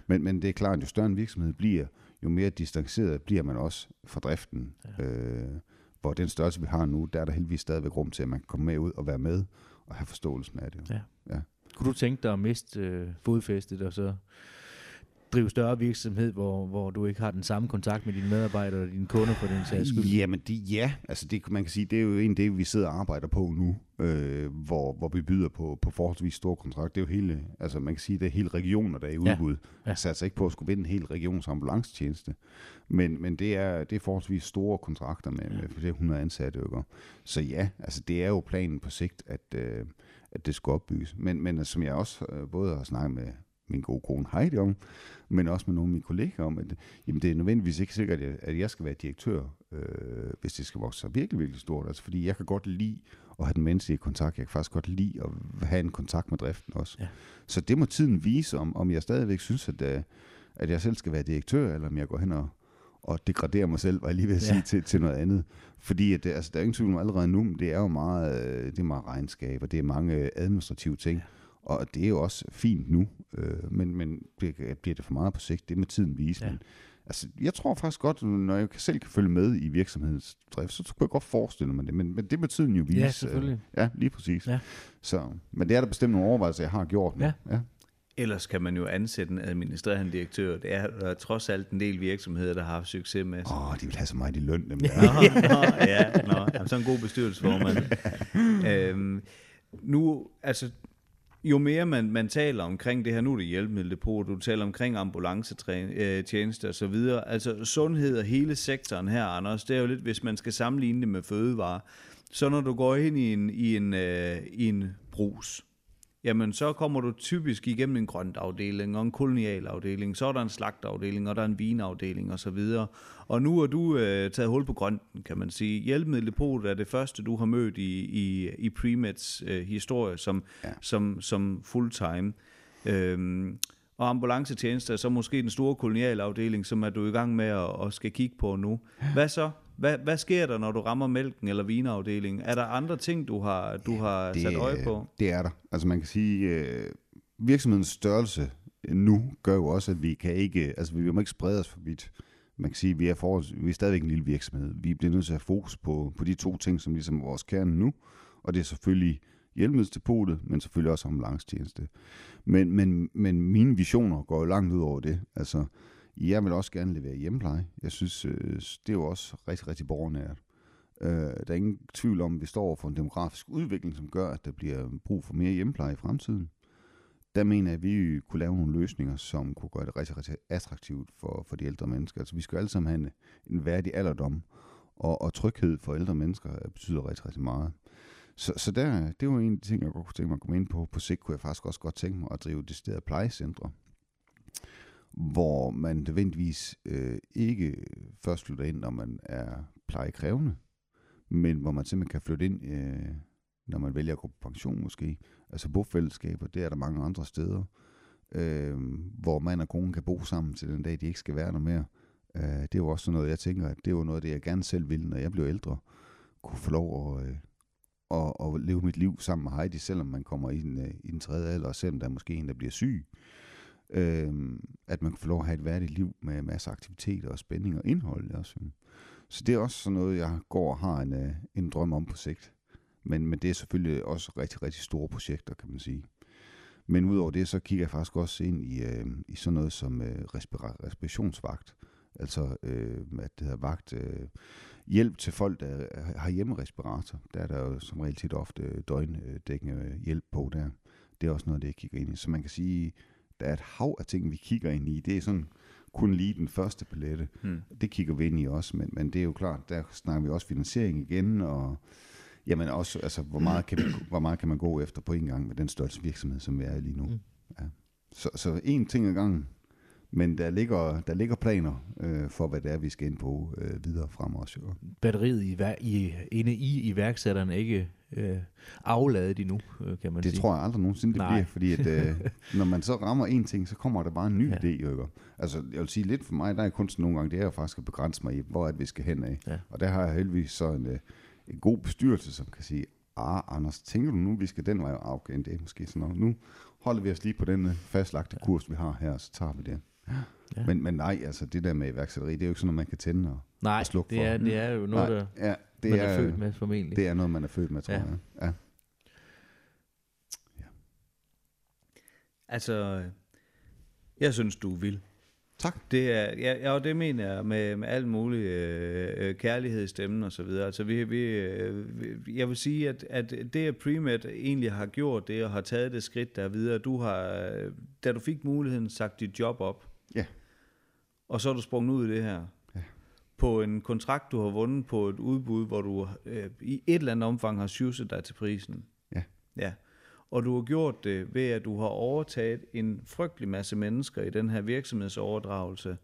Men, men det er klart, jo større en virksomhed bliver, jo mere distanceret bliver man også fra driften. Ja. Øh, hvor den størrelse, vi har nu, der er der heldigvis stadigvæk rum til, at man kan komme med ud og være med og have forståelsen af det. Ja. ja. Kunne du tænke dig at miste øh, fodfæstet og så drive større virksomhed, hvor, hvor du ikke har den samme kontakt med dine medarbejdere og dine kunder for den sags skyld? Jamen, det, ja. Altså, det, man kan sige, det er jo en det, vi sidder og arbejder på nu, øh, hvor, hvor vi byder på, på forholdsvis store kontrakter. Det er jo hele, altså man kan sige, det er hele regioner, der er i udbud. Ja. Ja. Altså ikke på at skulle vinde en hel regions ambulancetjeneste. Men, men det, er, det er forholdsvis store kontrakter med, ja. med flere 100 ansatte. Ikke? Så ja, altså det er jo planen på sigt, at, øh, at det skal opbygges. Men, men som jeg også øh, både har snakket med min gode kone Heidi om, men også med nogle af mine kolleger om, at jamen, det er nødvendigvis ikke sikkert, at jeg skal være direktør, øh, hvis det skal vokse sig virkelig, virkelig stort. Altså, fordi jeg kan godt lide at have den menneskelige kontakt. Jeg kan faktisk godt lide at have en kontakt med driften også. Ja. Så det må tiden vise, om, om jeg stadigvæk synes, at, øh, at jeg selv skal være direktør, eller om jeg går hen og, og degraderer mig selv, var jeg lige ved at sige, ja. til, til noget andet. Fordi at det, altså, der er ingen tvivl om allerede nu, men det er jo meget, øh, det er meget regnskab, og det er mange administrative ting. Ja og det er jo også fint nu, øh, men, men bliver, bliver det for meget på sigt, det er med tiden vise. Ja. Men, altså, jeg tror faktisk godt, når jeg selv kan følge med i virksomhedens drift, så kunne jeg godt forestille mig det, men, men det med tiden jo vise. Ja, selvfølgelig. Øh, ja, lige præcis. Ja. Så, men det er der bestemt nogle overvejelser, jeg har gjort nu. Ja. ja. Ellers kan man jo ansætte en administrerende direktør. Det er der er trods alt en del virksomheder, der har haft succes med. Åh, oh, de vil have så meget i løn, dem der. nå, nå, ja, nå. Jamen, så en god bestyrelsesformand. øhm, nu, altså, jo mere man, man taler omkring det her, nu er det hjælpemiddeldepot, du taler omkring ambulancetjeneste og så videre, altså sundhed og hele sektoren her, Anders, det er jo lidt, hvis man skal sammenligne det med fødevare, så når du går ind i en, i en, øh, i en brus, jamen så kommer du typisk igennem en grøntafdeling og en kolonialafdeling, så er der en slagtafdeling, og der er en vinafdeling osv. Og, og nu er du øh, taget hul på grønten, kan man sige. Hjælpemiddeldepot er det første, du har mødt i, i, i Premeds øh, historie som, ja. som, som fulltime. Øhm, og ambulancetjenester er så måske den store kolonialafdeling, som er du i gang med at, at skal kigge på nu. Hvad så? Hvad, hvad sker der, når du rammer mælken eller vinafdelingen? Er der andre ting, du har, du har det, sat øje på? Det er der. Altså man kan sige, øh, virksomhedens størrelse nu gør jo også, at vi kan ikke, altså vi må ikke sprede os for vidt. Man kan sige, at vi er, for, vi er stadigvæk en lille virksomhed. Vi bliver nødt til at have fokus på, på de to ting, som ligesom er vores kerne nu. Og det er selvfølgelig hjælpemiddelsdepotet, men selvfølgelig også ambulancetjeneste. Men, men, men mine visioner går jo langt ud over det. Altså, jeg vil også gerne levere hjemmepleje. Jeg synes, øh, det er jo også rigtig, rigtig borgernært. Øh, der er ingen tvivl om, at vi står for en demografisk udvikling, som gør, at der bliver brug for mere hjemmepleje i fremtiden. Der mener jeg, at vi kunne lave nogle løsninger, som kunne gøre det rigtig, rigtig attraktivt for, for de ældre mennesker. Altså, vi skal alle sammen have en, en værdig alderdom, og, og tryghed for ældre mennesker øh, betyder rigtig, rigtig meget. Så, så der, det var en af de ting, jeg godt kunne tænke mig at komme ind på. På sigt kunne jeg faktisk også godt tænke mig at drive deciderede plejecentre hvor man nødvendigvis øh, ikke først flytter ind, når man er plejekrævende, men hvor man simpelthen kan flytte ind, øh, når man vælger at gå på pension måske. Altså bofællesskaber, det er der mange andre steder, øh, hvor man og kone kan bo sammen til den dag, de ikke skal være der mere. Øh, det er jo også sådan noget, jeg tænker, at det er jo noget det, jeg gerne selv vil, når jeg bliver ældre, kunne få lov at, øh, at, at leve mit liv sammen med Heidi, selvom man kommer i den, øh, i den tredje alder, og selvom der er måske en, der bliver syg. Øh, Øh, at man kan få lov at have et værdigt liv med masser af aktiviteter og spænding og indhold også. Så det er også sådan noget, jeg går og har en, øh, en drøm om på sigt. Men, men det er selvfølgelig også rigtig, rigtig store projekter, kan man sige. Men udover det, så kigger jeg faktisk også ind i, øh, i sådan noget som øh, respira- respirationsvagt. Altså, øh, at det hedder vagt, øh, hjælp til folk, der har hjemmerespirator. Der er der jo som regel tit ofte døgndækkende hjælp på der. Det er også noget, det jeg kigger ind i. Så man kan sige, der er et hav af ting, vi kigger ind i. Det er sådan kun lige den første palette. Hmm. Det kigger vi ind i også, men, men det er jo klart, der snakker vi også finansiering igen, og jamen også, altså, hvor meget, kan vi, hvor meget kan man gå efter på en gang med den størrelse virksomhed, som vi er i lige nu. Mm. Ja. Så, så en ting ad gangen, men der ligger, der ligger planer øh, for, hvad det er, vi skal ind på øh, videre frem også. Jo. Batteriet i, i, inde i iværksætteren er ikke øh, afladet endnu, øh, kan man Det sige. tror jeg aldrig nogensinde, det Nej. bliver, fordi at, øh, når man så rammer en ting, så kommer der bare en ny Ja. idé. Ikke? Altså, jeg vil sige lidt for mig, der er kunst nogle gange, det er jo faktisk at begrænse mig i, hvor er det, vi skal hen af. Ja. Og der har jeg heldigvis så en, øh, en god bestyrelse, som kan sige, ah, Anders, tænker du nu, vi skal den vej? Ah, Okay, det er måske sådan noget. Nu holder vi os lige på den øh, fastlagte kurs, vi har her, og så tager vi det. Ja. Ja. Men, men nej, altså det der med iværksætteri, det er jo ikke sådan noget, man kan tænde og, Nej, og slukke det for. er, det er jo noget, nej, der ja, det man er, er født med formentlig. det er noget, man er født med, tror Ja. jeg. Ja. Altså, jeg synes, du vild. Tak. Det er, ja, ja, og det mener jeg med, med alt muligt øh, øh, kærlighed i stemmen og så videre. Altså, vi, vi, øh, jeg vil sige, at, at det, at Premed egentlig har gjort det, og har taget det skridt der videre, du har, øh, da du fik muligheden, sagt dit job op. Ja. Og så er du sprunget ud i det her. Ja. På en kontrakt, du har vundet på et udbud, hvor du øh, i et eller andet omfang har sjusset dig til prisen. Ja. Ja. Og du har gjort det ved, at du har overtaget en frygtelig masse mennesker i den her virksomhedsoverdragelse.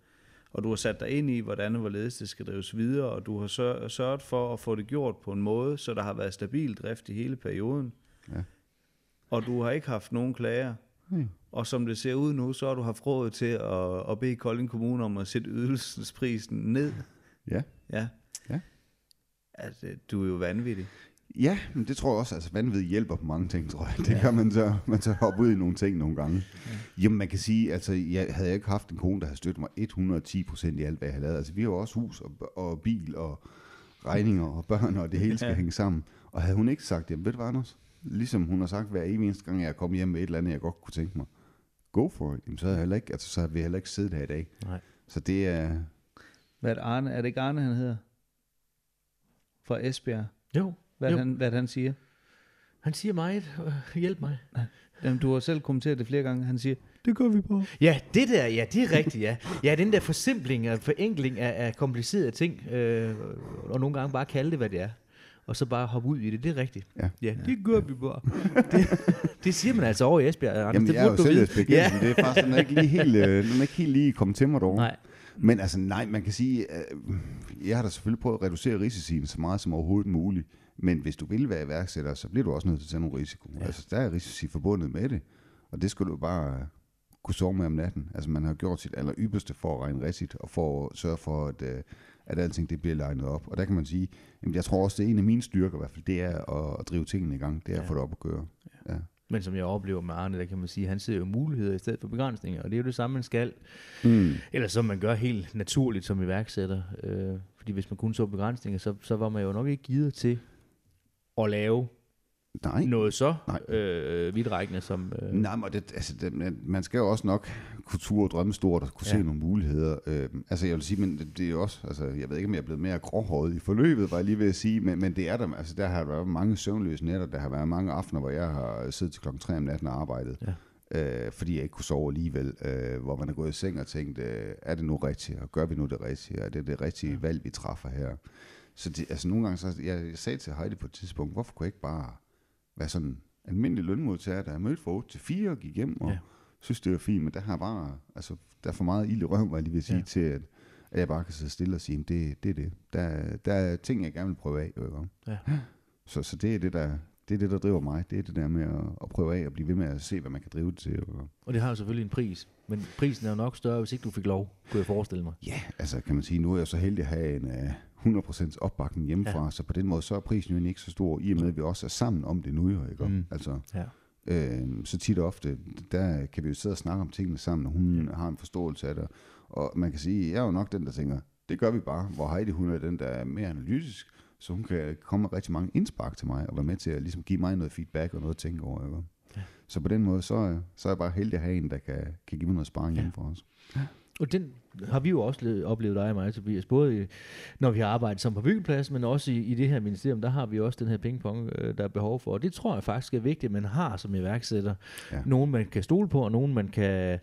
Og du har sat dig ind i, hvordan og hvorledes det skal drives videre, og du har sør- sørget for at få det gjort på en måde, så der har været stabil drift i hele perioden. Ja. Og du har ikke haft nogen klager. Hmm. Og som det ser ud nu, så har du haft råd til at, at bede Kolding Kommune om at sætte ydelsesprisen ned. Ja. Ja. Ja. Altså, du er jo vanvittig. Ja, men det tror jeg også, altså vanvid hjælper på mange ting, tror jeg. Det ja. kan man så, man så hoppe ud i nogle ting nogle gange. Ja. Jamen man kan sige, altså jeg havde ikke haft en kone, der havde støttet mig 110 procent i alt, hvad jeg havde lavet. Altså vi har jo også hus og, og bil og regninger og børn, og det hele skal Ja. hænge sammen. Og havde hun ikke sagt, jamen ved du hvad, Anders? Ligesom hun har sagt hver eneste gang, jeg er kommet hjem med et eller andet, jeg godt kunne tænke mig. Go for it. Jamen så havde jeg heller ikke, altså så havde vi heller ikke siddet her i dag. Nej. Så det er, Hvad er det, Arne? Er det ikke Arne, han hedder? Fra Esbjerg. Jo, Hvad, Jo. han, hvad han siger? han siger meget. Øh, hjælp mig. Jamen, du har selv kommenteret det flere gange. Han siger, det gør vi bare. Ja, det der, ja, det er rigtigt, ja. Ja, den der forsimpling og forenkling af, af komplicerede ting, øh, og nogle gange bare kalde det, hvad det er, og så bare hoppe ud i det, det er rigtigt. Ja. ja det gør vi bare. det, det siger man altså over i Esbjerg, Anders. jamen det jeg er jo selv. Esbjerg ja. det er faktisk den er ikke lige helt, øh, den er ikke helt lige kommet til mig derovre. Nej, Men altså nej, man kan sige, øh, jeg har da selvfølgelig prøvet at reducere risiciene så meget som overhovedet muligt. Men hvis du vil være iværksætter, så bliver du også nødt til at tage nogle risiko. Ja. Ja. Altså der er risici forbundet med det. Og det skal du bare øh, kunne sove med om natten. Altså man har gjort sit aller ypperste for at regne rigtigt, og for at sørge for, at, øh, at alting det bliver legnet op. Og der kan man sige, jamen, jeg tror også, det er en af mine styrker i hvert fald, det er at, at drive tingene i gang. Det er Ja. at få det op at køre. Ja. men som jeg oplever med Arne, der kan man sige, han ser jo muligheder i stedet for begrænsninger, og det er jo det samme, man skal. Mm. Eller som man gør helt naturligt som iværksætter. Øh, fordi hvis man kun så begrænsninger, så, så var man jo nok ikke givet til at lave Nej. noget så Nej. øh, vidtrækkende som... Øh, Nej, men det, altså, det, man- skal jo også nok kunne ture og drømme stort og kunne Ja. se nogle muligheder. Øh, altså jeg vil sige, men det, det er jo også, altså jeg ved ikke, om jeg er blevet mere gråhåret i forløbet, var jeg lige ved at sige, men, men det er der, altså der har været mange søvnløse nætter, der har været mange aftener, hvor jeg har siddet til klokken 3 om natten og arbejdet, ja. øh, fordi jeg ikke kunne sove alligevel, øh, hvor man er gået i seng og tænkt, øh, er det nu rigtigt, og gør vi nu det rigtige, er det det rigtige ja. valg, vi træffer her? Så det, altså nogle gange, så, jeg, jeg sagde til Heidi på et tidspunkt, hvorfor kunne jeg ikke bare være sådan almindelig lønmodtager, der er mødt fra 8 til 4 og gik hjem og Ja. synes, det var fint, men der har bare, altså, der er for meget ild i røven, var jeg lige at sige, Ja. til at, at jeg bare kan sidde stille og sige, det, det er det. Der, der er ting, jeg gerne vil prøve af. Jo, ikke? Ja. Så, så det er det, der, det er det, der driver mig. Det er det der med at, at prøve af og blive ved med at se, hvad man kan drive det til. Og det har jo selvfølgelig en pris. Men prisen er jo nok større, hvis ikke du fik lov, kunne jeg forestille mig. Ja, altså kan man sige, nu er jeg så heldig at have en uh, 100% opbakning hjemmefra, Ja. ja. så på den måde, så er prisen jo ikke så stor, i og med, at vi også er sammen om det nu. Jo, ikke? Mm. Mm. Altså, Ja. Øh, så tit og ofte, der kan vi jo sidde og snakke om tingene sammen, og hun Ja. ja. har en forståelse af det. Og man kan sige, jeg er jo nok den, der tænker, Det gør vi bare. Hvor Heidi, hun er den, der er mere analytisk, så hun kan komme med rigtig mange indspark til mig, og være med til at ligesom give mig noget feedback og noget at tænke over. Ikke? Ja. Så på den måde, så, så er jeg bare heldig at have en, der kan, kan give mig noget sparring Ja. ja. for os. Og den har vi jo også le- oplevet dig og mig, Tobias, både i, når vi har arbejdet som på byggeplads, men også i, i det her ministerium, der har vi også den her pingpong, øh, der er behov for. Og det tror jeg faktisk er vigtigt, at man har som iværksætter. Ja. Nogen, man kan stole på, og nogen, man kan,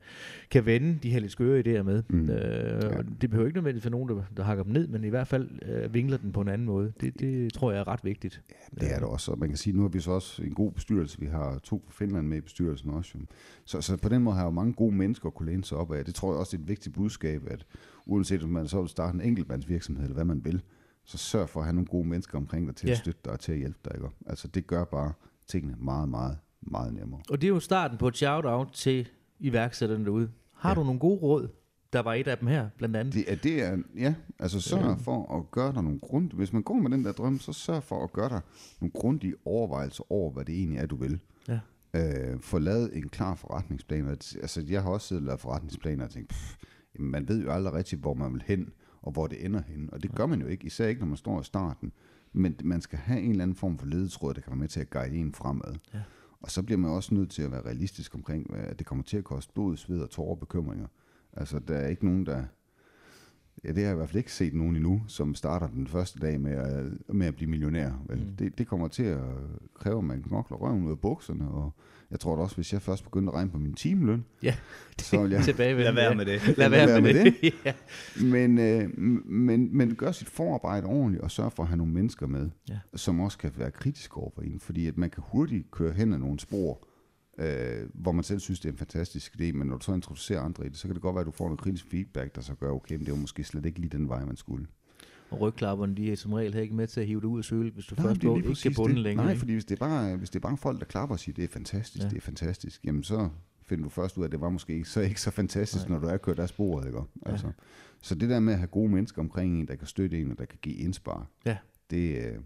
kan vende de her lidt skøre idéer med. Mm. Øh, Ja. og Det behøver ikke nødvendigvis være nogen, der, der hakker dem ned, men i hvert fald øh, vinkler den på en anden måde. Det, det tror jeg er ret vigtigt. Det er det også, og man kan sige, nu har vi så også en god bestyrelse. Vi har to fra Finland med i bestyrelsen også. Så, så på den måde har jeg jo mange gode mennesker at kunne læne sig op af. Det tror jeg også er et vigtigt budskab, at uanset om man så vil starte en enkeltmandsvirksomhed, eller hvad man vil, så sørg for at have nogle gode mennesker omkring dig til Ja. at støtte dig og til at hjælpe dig. Ikke? Altså det gør bare tingene meget, meget, meget nemmere. Og det er jo starten på et shout-out til iværksætterne derude. Har Ja. du nogle gode råd? Der var et af dem her, blandt andet. Det er, det er, ja, altså sørg Ja. for at gøre dig nogle grund. Hvis man går med den der drøm, så sørg for at gøre dig nogle grundige overvejelser over, hvad det egentlig er, du vil. Ja. Øh, få lavet en klar forretningsplan. Altså, jeg har også siddet og lavet forretningsplaner og tænkt, pff, jamen, man ved jo aldrig rigtigt, hvor man vil hen, og hvor det ender hen. Og det gør man jo ikke, især ikke, når man står i starten. Men man skal have en eller anden form for ledetråd, der kan være med til at guide en fremad. Ja. Og så bliver man også nødt til at være realistisk omkring, at det kommer til at koste blod, sved og tårer og bekymringer. Altså, der er ikke nogen, der... Ja, det har jeg i hvert fald ikke set nogen endnu, som starter den første dag med at, med at blive millionær. Vel? Mm. Det, det kommer til at kræve, at man knokler røven ud af bukserne, og jeg tror da også, hvis jeg først begyndte at regne på min timeløn, Ja, så vil jeg... tilbage Lad være med det. Lad være med, det. ja. Men, øh, men, men gør sit forarbejde ordentligt, og sørg for at have nogle mennesker med, Ja. som også kan være kritiske over for en. Fordi at man kan hurtigt køre hen ad nogle spor, øh, hvor man selv synes, det er en fantastisk idé, men når du så introducerer andre i det, så kan det godt være, at du får noget kritisk feedback, der så gør, okay, men det var måske slet ikke lige den vej, man skulle. Og rygklapperne, de er som regel ikke med til at hive det ud af sølet, hvis du Nej, først går, ikke kan bunde det. længere. Nej, fordi hvis det, er bare, hvis det er bare folk, der klapper og siger, det er fantastisk, Ja. ja. det er fantastisk, jamen så finder du først ud af, at det var måske ikke så, ikke så fantastisk, Nej. Når du er kørt af sporet. Ikke? Ja. Altså, Så det der med at have gode mennesker omkring en, der kan støtte en, og der kan give indspark, Ja. det, øh,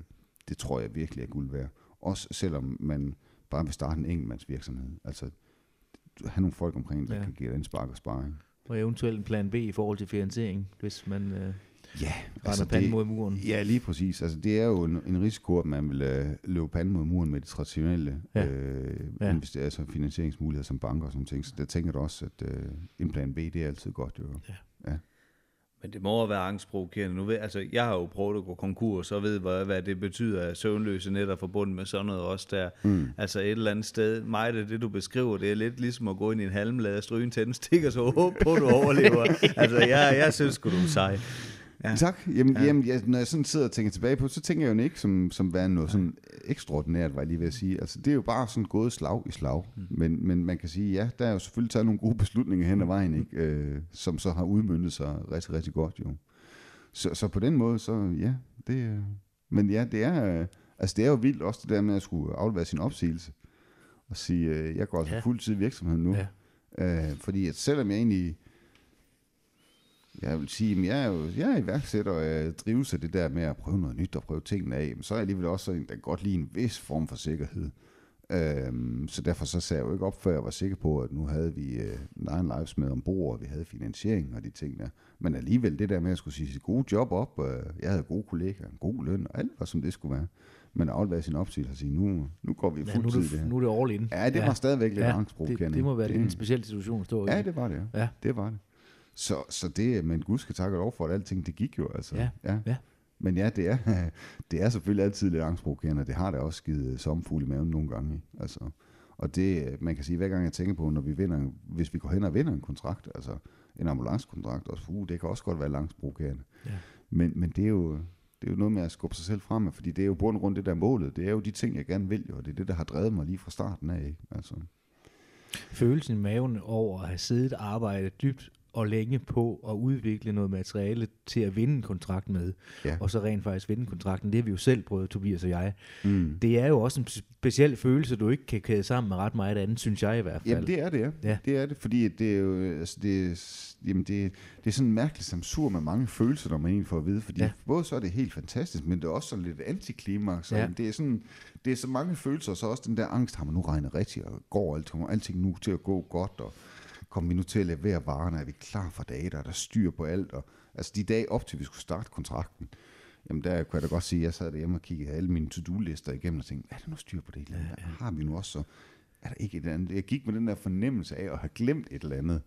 det tror jeg virkelig er guld værd. Også selvom man bare vil starte en enkeltmandsvirksomhed. Altså, have nogle folk omkring, der Ja. ja. kan give dig indspark og sparring. Og eventuelt en plan B i forhold til finansiering, hvis man øh, Ja, render panden mod muren. Ja, lige præcis. Altså, det er jo en, en risiko, at man vil øh, løbe panden mod muren med de traditionelle Ja. ja. øh, Ja. ja. invester- altså finansieringsmuligheder som banker og sådan ting. Så der tænker da også, at øh, en plan B, det er altid godt. Jo. Men det må jo være angstprovokerende. Nu ved, altså, jeg har jo prøvet at gå konkurs, og ved, hvad, hvad det betyder af søvnløse netter forbundet med sådan noget også der. Mm. Altså et eller andet sted, mig det, det du beskriver, det er lidt ligesom at gå ind i en halmlade, stryge en tændstik, og så håbe på, at du overlever. altså jeg, jeg synes sgu, du er sej. Ja. Ja. Tak. Jamen, Ja. ja. jamen jeg, når jeg sådan sidder og tænker tilbage på, så tænker jeg jo ikke som, som værende noget sådan ekstraordinært, var jeg lige ved at sige. Altså, det er jo bare sådan gået slag i slag. Mm. Men, men man kan sige, ja, der er jo selvfølgelig taget nogle gode beslutninger hen ad vejen, ikke? Øh, som så har udmyndtet sig rigtig, rigtig godt jo. Så, så på den måde, så ja, det Men ja, det er, øh, altså, det er jo vildt også det der med at skulle aflevere sin opsigelse. Og sige, øh, jeg går altså Ja. ja. fuldtid i virksomheden nu. Ja. Øh, fordi at selvom jeg egentlig, jeg vil sige, at jeg er jo jeg er iværksætter, og jeg drives af det der med at prøve noget nyt og prøve tingene af, men så er jeg alligevel også en, der godt lide en vis form for sikkerhed. Øhm, så derfor så sagde jeg jo ikke op, før jeg var sikker på, at nu havde vi øh, Nine Lives med ombord, og vi havde finansiering og de ting der. Men alligevel det der med at skulle sige sit gode job op, øh, jeg havde gode kollegaer, en god løn, og alt var som det skulle være. Men at aflevere sin opsigelse og sige, nu, nu går vi Ja, nu, er fuldtid det, det her. nu er det all in. Ja, det var stadigvæk lidt Ja, angstprovokerende. det, det må være Det- en speciel situation at stå i. Ja, det var det, ja. Ja. Det var det. Så, så det, men Gud skal takke lov for, at alting det gik jo, altså. Ja, ja. ja. Men ja, det er, det er selvfølgelig altid lidt angstprovokerende, det har da også givet sommerfugl i maven nogle gange. Altså, og det, man kan sige, hver gang jeg tænker på, når vi vinder, hvis vi går hen og vinder en kontrakt, altså en ambulancekontrakt, også, uh, det kan også godt være angstprovokerende. Ja. Men, men det er jo, det er jo noget med at skubbe sig selv frem, fordi det er jo bund grund det der målet. Det er jo de ting, jeg gerne vil, jo, og det er det, der har drevet mig lige fra starten af. Ikke? Altså, Følelsen i maven over at have siddet og arbejdet dybt og længe på at udvikle noget materiale til at vinde en kontrakt med, ja. og så rent faktisk vinde kontrakten, det har vi jo selv prøvet, Tobias og jeg. Mm. Det er jo også en speciel følelse, du ikke kan kæde sammen med ret meget andet, synes jeg i hvert fald. Jamen det er det, ja. Ja. Det er det, fordi det er jo, altså det, jamen det, det er sådan mærkeligt samsur med mange følelser, når man egentlig får at vide, fordi Ja. både så er det helt fantastisk, men det er også sådan lidt antiklimaks, Ja. det er sådan, det er så mange følelser, og så også den der angst, har man nu regnet rigtigt, og går alting, alting nu til at gå godt, og kommer vi nu til at levere varerne? Er vi klar for der er der styr på alt? Og, altså de dage op til, vi skulle starte kontrakten, jamen der kunne jeg da godt sige, at jeg sad derhjemme og kiggede alle mine to-do-lister igennem og tænkte, er der nu styr på det hele? Ja, ja. Har vi nu også så? Er der ikke et eller andet? Jeg gik med den der fornemmelse af at have glemt et eller andet.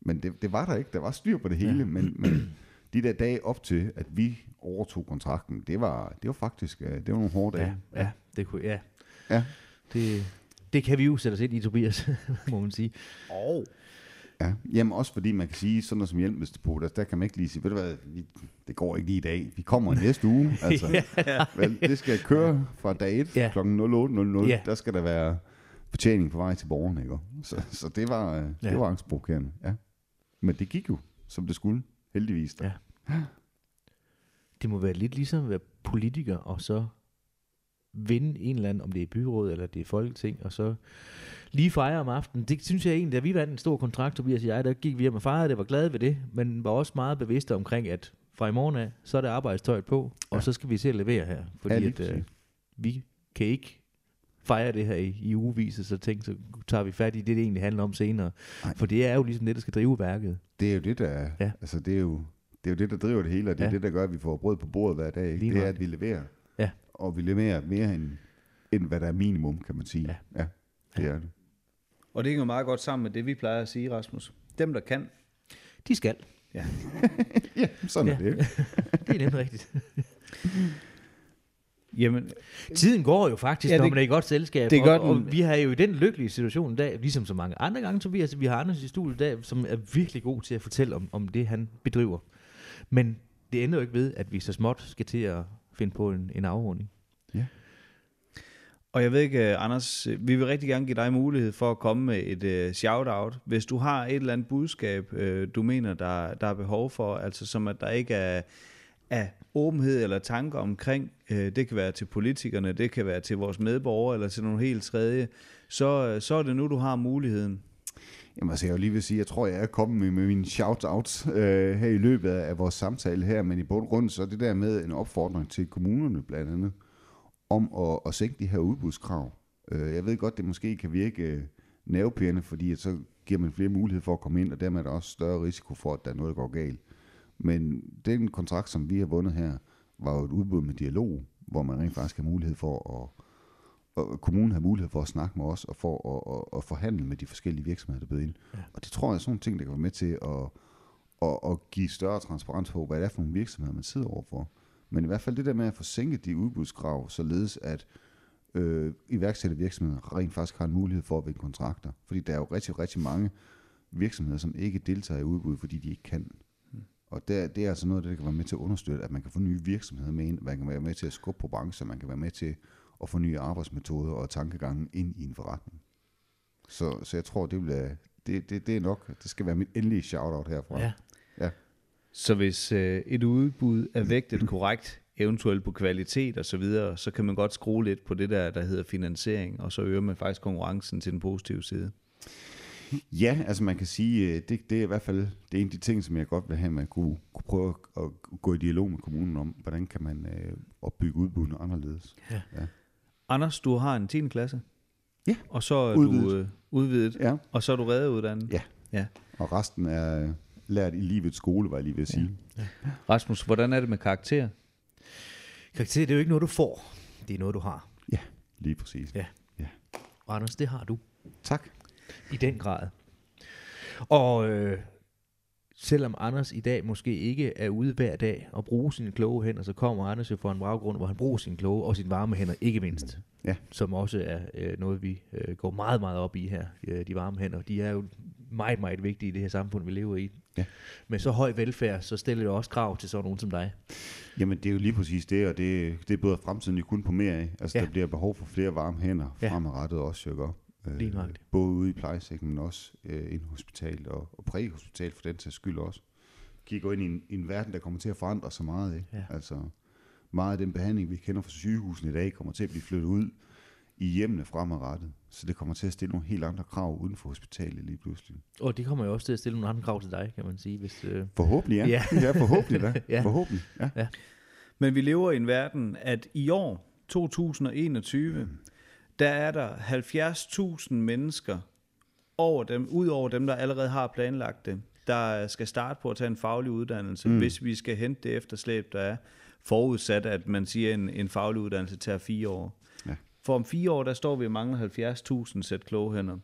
Men det, det var der ikke. Der var styr på det hele. Ja. Men, men de der dage op til, at vi overtog kontrakten, det var, det var faktisk øh, det var nogle hårde dage. Ja, ja, det kunne, ja. Ja. Det, det kan vi jo sætte os ind i, Tobias, må man sige. Og Ja, jamen også fordi man kan sige, sådan noget som hjælpemiddelspot, der, der kan man ikke lige sige, ved du hvad, vi, det går ikke lige i dag, vi kommer næste uge, altså, vel, det skal køre fra dag 1 Ja. ja. kl. 08.00, Ja. der skal der være betjening på vej til borgerne, ikke? Så, så det var, øh, Ja. det var angstprovokerende, ja. Men det gik jo, som det skulle, heldigvis. Da. Ja. Det må være lidt ligesom at være politiker, og så vinde en eller anden, om det er byråd eller det er folketing, og så lige fejre om aftenen. Det synes jeg egentlig, da vi vandt en stor kontrakt, Tobias og jeg, der gik vi hjem og fejrede det, var glade ved det, men var også meget bevidste omkring, at fra i morgen af, så er der arbejdstøjet på, og Ja. så skal vi se at levere her. Fordi lige at, øh, vi kan ikke fejre det her i, i ugevis, og så tænkte, så tager vi fat i det, det egentlig handler om senere. Nej. For det er jo ligesom det, der skal drive værket. Det er jo det, der, Ja. ja. altså det er jo, det er jo det, der driver det hele, og det er Ja. det, der gør, at vi får brød på bordet hver dag. Ikke? Det er, at vi leverer. Ja. Og vi leverer mere end, end hvad der er minimum, kan man sige. Ja. ja det er det. Og det hænger meget godt sammen med det, vi plejer at sige, Rasmus. Dem, der kan. De skal. Ja, sådan Ja. er det. ikke? Det er nemlig rigtigt. Jamen, Tiden går jo faktisk, Ja, ja, når det- man er i godt selskab. det gør og, og vi har jo i den lykkelige situation i dag, ligesom så mange andre gange, Tobias, vi har Anders i studiet i dag, som er virkelig god til at fortælle om, om det, han bedriver. Men det ender jo ikke ved, at vi så småt skal til at finde på en, en afrunding. Og jeg ved ikke, øh, Anders, øh, vi vil rigtig gerne give dig mulighed for at komme med et uh, shout-out. Hvis du har et eller andet budskab, uh, du mener, der, der er behov for, altså som at der ikke er, er åbenhed eller tanker omkring, uh, det kan være til politikerne, det kan være til vores medborgere eller til nogle helt tredje, så, uh, så er det nu, du har muligheden. Jamen altså, jeg vil lige vil sige, jeg tror, jeg er kommet med, med mine shout-outs øh, her i løbet af, af vores samtale her, men i bund og grund, så er det der med en opfordring til kommunerne blandt andet, om at, at sænke de her udbudskrav. Øh, jeg ved godt, det måske kan virke øh, nervepirrende, fordi at så giver man flere mulighed for at komme ind, og dermed er der også større risiko for, at der er noget, der går galt. Men den kontrakt, som vi har vundet her, var jo et udbud med dialog, hvor man rent faktisk har mulighed for at og kommunen har mulighed for at snakke med os og for at, at, at forhandle med de forskellige virksomheder, der byder ind. Ja. Ja. Og det tror jeg er sådan nogle ting, der kan være med til at, at, at give større transparens på, hvad det er for nogle virksomheder, man sidder overfor. Men i hvert fald det der med at få sænket de udbudskrav, således at øh, iværksættervirksomheder rent faktisk har en mulighed for at vinde kontrakter. Fordi der er jo rigtig, rigtig mange virksomheder, som ikke deltager i udbud, fordi de ikke kan. Og det, det er altså noget af det, der kan være med til at understøtte, at man kan få nye virksomheder med ind, man kan være med til at skubbe på brancher, man kan være med til at få nye arbejdsmetoder og tankegange ind i en forretning. Så, så jeg tror, det, være- det, det, det er nok, det skal være mit endelige shout-out herfra. Ja. Så hvis øh, et udbud er vægtet korrekt, eventuelt på kvalitet og så videre, så kan man godt skrue lidt på det der, der hedder finansiering, og så øger man faktisk konkurrencen til den positive side. Ja, altså man kan sige, øh, det, det er i hvert fald det er en af de ting, som jeg godt vil have, man kunne, kunne prøve at, at gå i dialog med kommunen om, hvordan kan man øh, opbygge udbuddene anderledes. Ja. ja. Anders, du har en 10. klasse. Ja. Og så er Udvidet. du øh, udvidet, ja. og så er du reddeuddannet. Ja. ja. Og resten er øh, lært i livets skole, var jeg lige ved at sige. Rasmus, hvordan er det med karakter? Karakter, det er jo ikke noget, du får. Det er noget, du har. Ja, lige præcis. Ja. Og Anders, det har du. Tak. I den grad. Og øh, selvom Anders i dag måske ikke er ude hver dag og bruger sine kloge hænder, så kommer Anders jo fra en baggrund, hvor han bruger sine kloge og sine varme hænder, ikke mindst. Ja. Som også er øh, noget, vi øh, går meget, meget op i her. Øh, de varme hænder, de er jo meget, meget vigtige i det her samfund, vi lever i. Ja. Med så høj velfærd, så stiller det også krav til sådan nogen som dig. Jamen, det er jo lige præcis det, og det, det er både fremtiden jo kun på mere af. Altså, Ja. der bliver behov for flere varme hænder ja. fremadrettet også, jo godt. Øh, Lige nøjagtigt. Både ude i plejesækken, men også øh, inde i hospital og, og præhospital for den sags skyld også. Kigger ind i en, i en verden, der kommer til at forandre sig meget. Ikke? Ja. Altså, meget af den behandling, vi kender fra sygehusene i dag, kommer til at blive flyttet ud i hjemmene fremadrettet. Så det kommer til at stille nogle helt andre krav uden for hospitalet lige pludselig. Og det kommer jo også til at stille nogle andre krav til dig, kan man sige. Hvis, øh, Forhåbentlig, ja. Ja. ja forhåbentlig da. Ja. Forhåbentlig, ja. Men vi lever i en verden, at i år, 2021, der er der 70.000 mennesker over dem, ud over dem, der allerede har planlagt det, der skal starte på at tage en faglig uddannelse, mm. hvis vi skal hente det efterslæb, der er forudsat, at man siger, at en, en faglig uddannelse tager fire år. Ja. For om fire år, der står vi og mangler 70.000 sæt kloge hænder.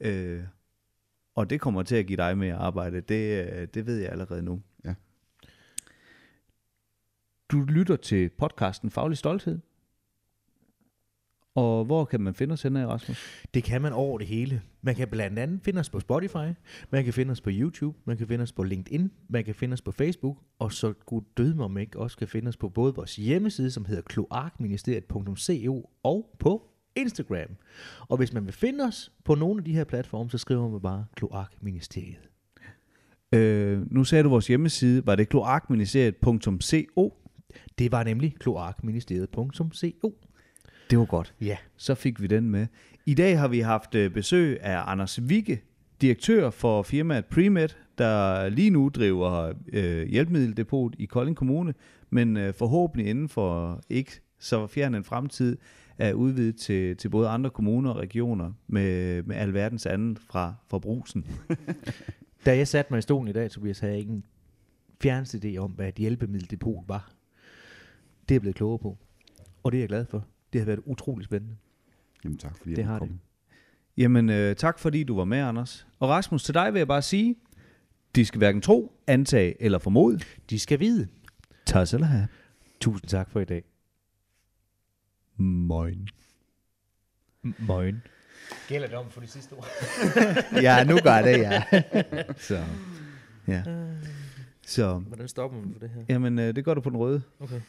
Øh, og det kommer til at give dig mere arbejde. Det, øh, det ved jeg allerede nu. Ja. Du lytter til podcasten Faglig Stolthed. Og hvor kan man finde os henne, Rasmus? Det kan man over det hele. Man kan blandt andet finde os på Spotify, man kan finde os på YouTube, man kan finde os på LinkedIn, man kan finde os på Facebook, og så gud død mig om ikke også kan finde os på både vores hjemmeside, som hedder kloakministeriet.co, og på Instagram. Og hvis man vil finde os på nogle af de her platforme, så skriver man bare kloakministeriet. Øh, nu sagde du vores hjemmeside. Var det kloakministeriet.co? Det var nemlig kloakministeriet.co. Det var godt. Ja. Så fik vi den med. I dag har vi haft øh, besøg af Anders Vigge, direktør for firmaet Premed, der lige nu driver øh, hjælpemiddeldepot i Kolding Kommune, men øh, forhåbentlig inden for ikke så fjern en fremtid er udvidet til, til både andre kommuner og regioner med, med alverdens andet fra, fra brusen. Da jeg satte mig i stolen i dag, Tobias, havde jeg ikke en fjerneste idé om, hvad et hjælpemiddeldepot var. Det er jeg blevet klogere på. Og det er jeg glad for. Det har været utrolig spændende. Jamen tak, fordi Det jeg har måtte det. komme. Jamen, øh, tak fordi du var med, Anders. Og Rasmus, til dig vil jeg bare sige, de skal hverken tro, antage eller formode. De skal vide. Tak eller have. Tusind tak for i dag. Moin. Møgen. Gælder det om for de sidste ord? Ja, nu gør det, ja. Så, ja. Så, Hvordan stopper man for det her? jamen, øh, det gør du på den røde. Okay.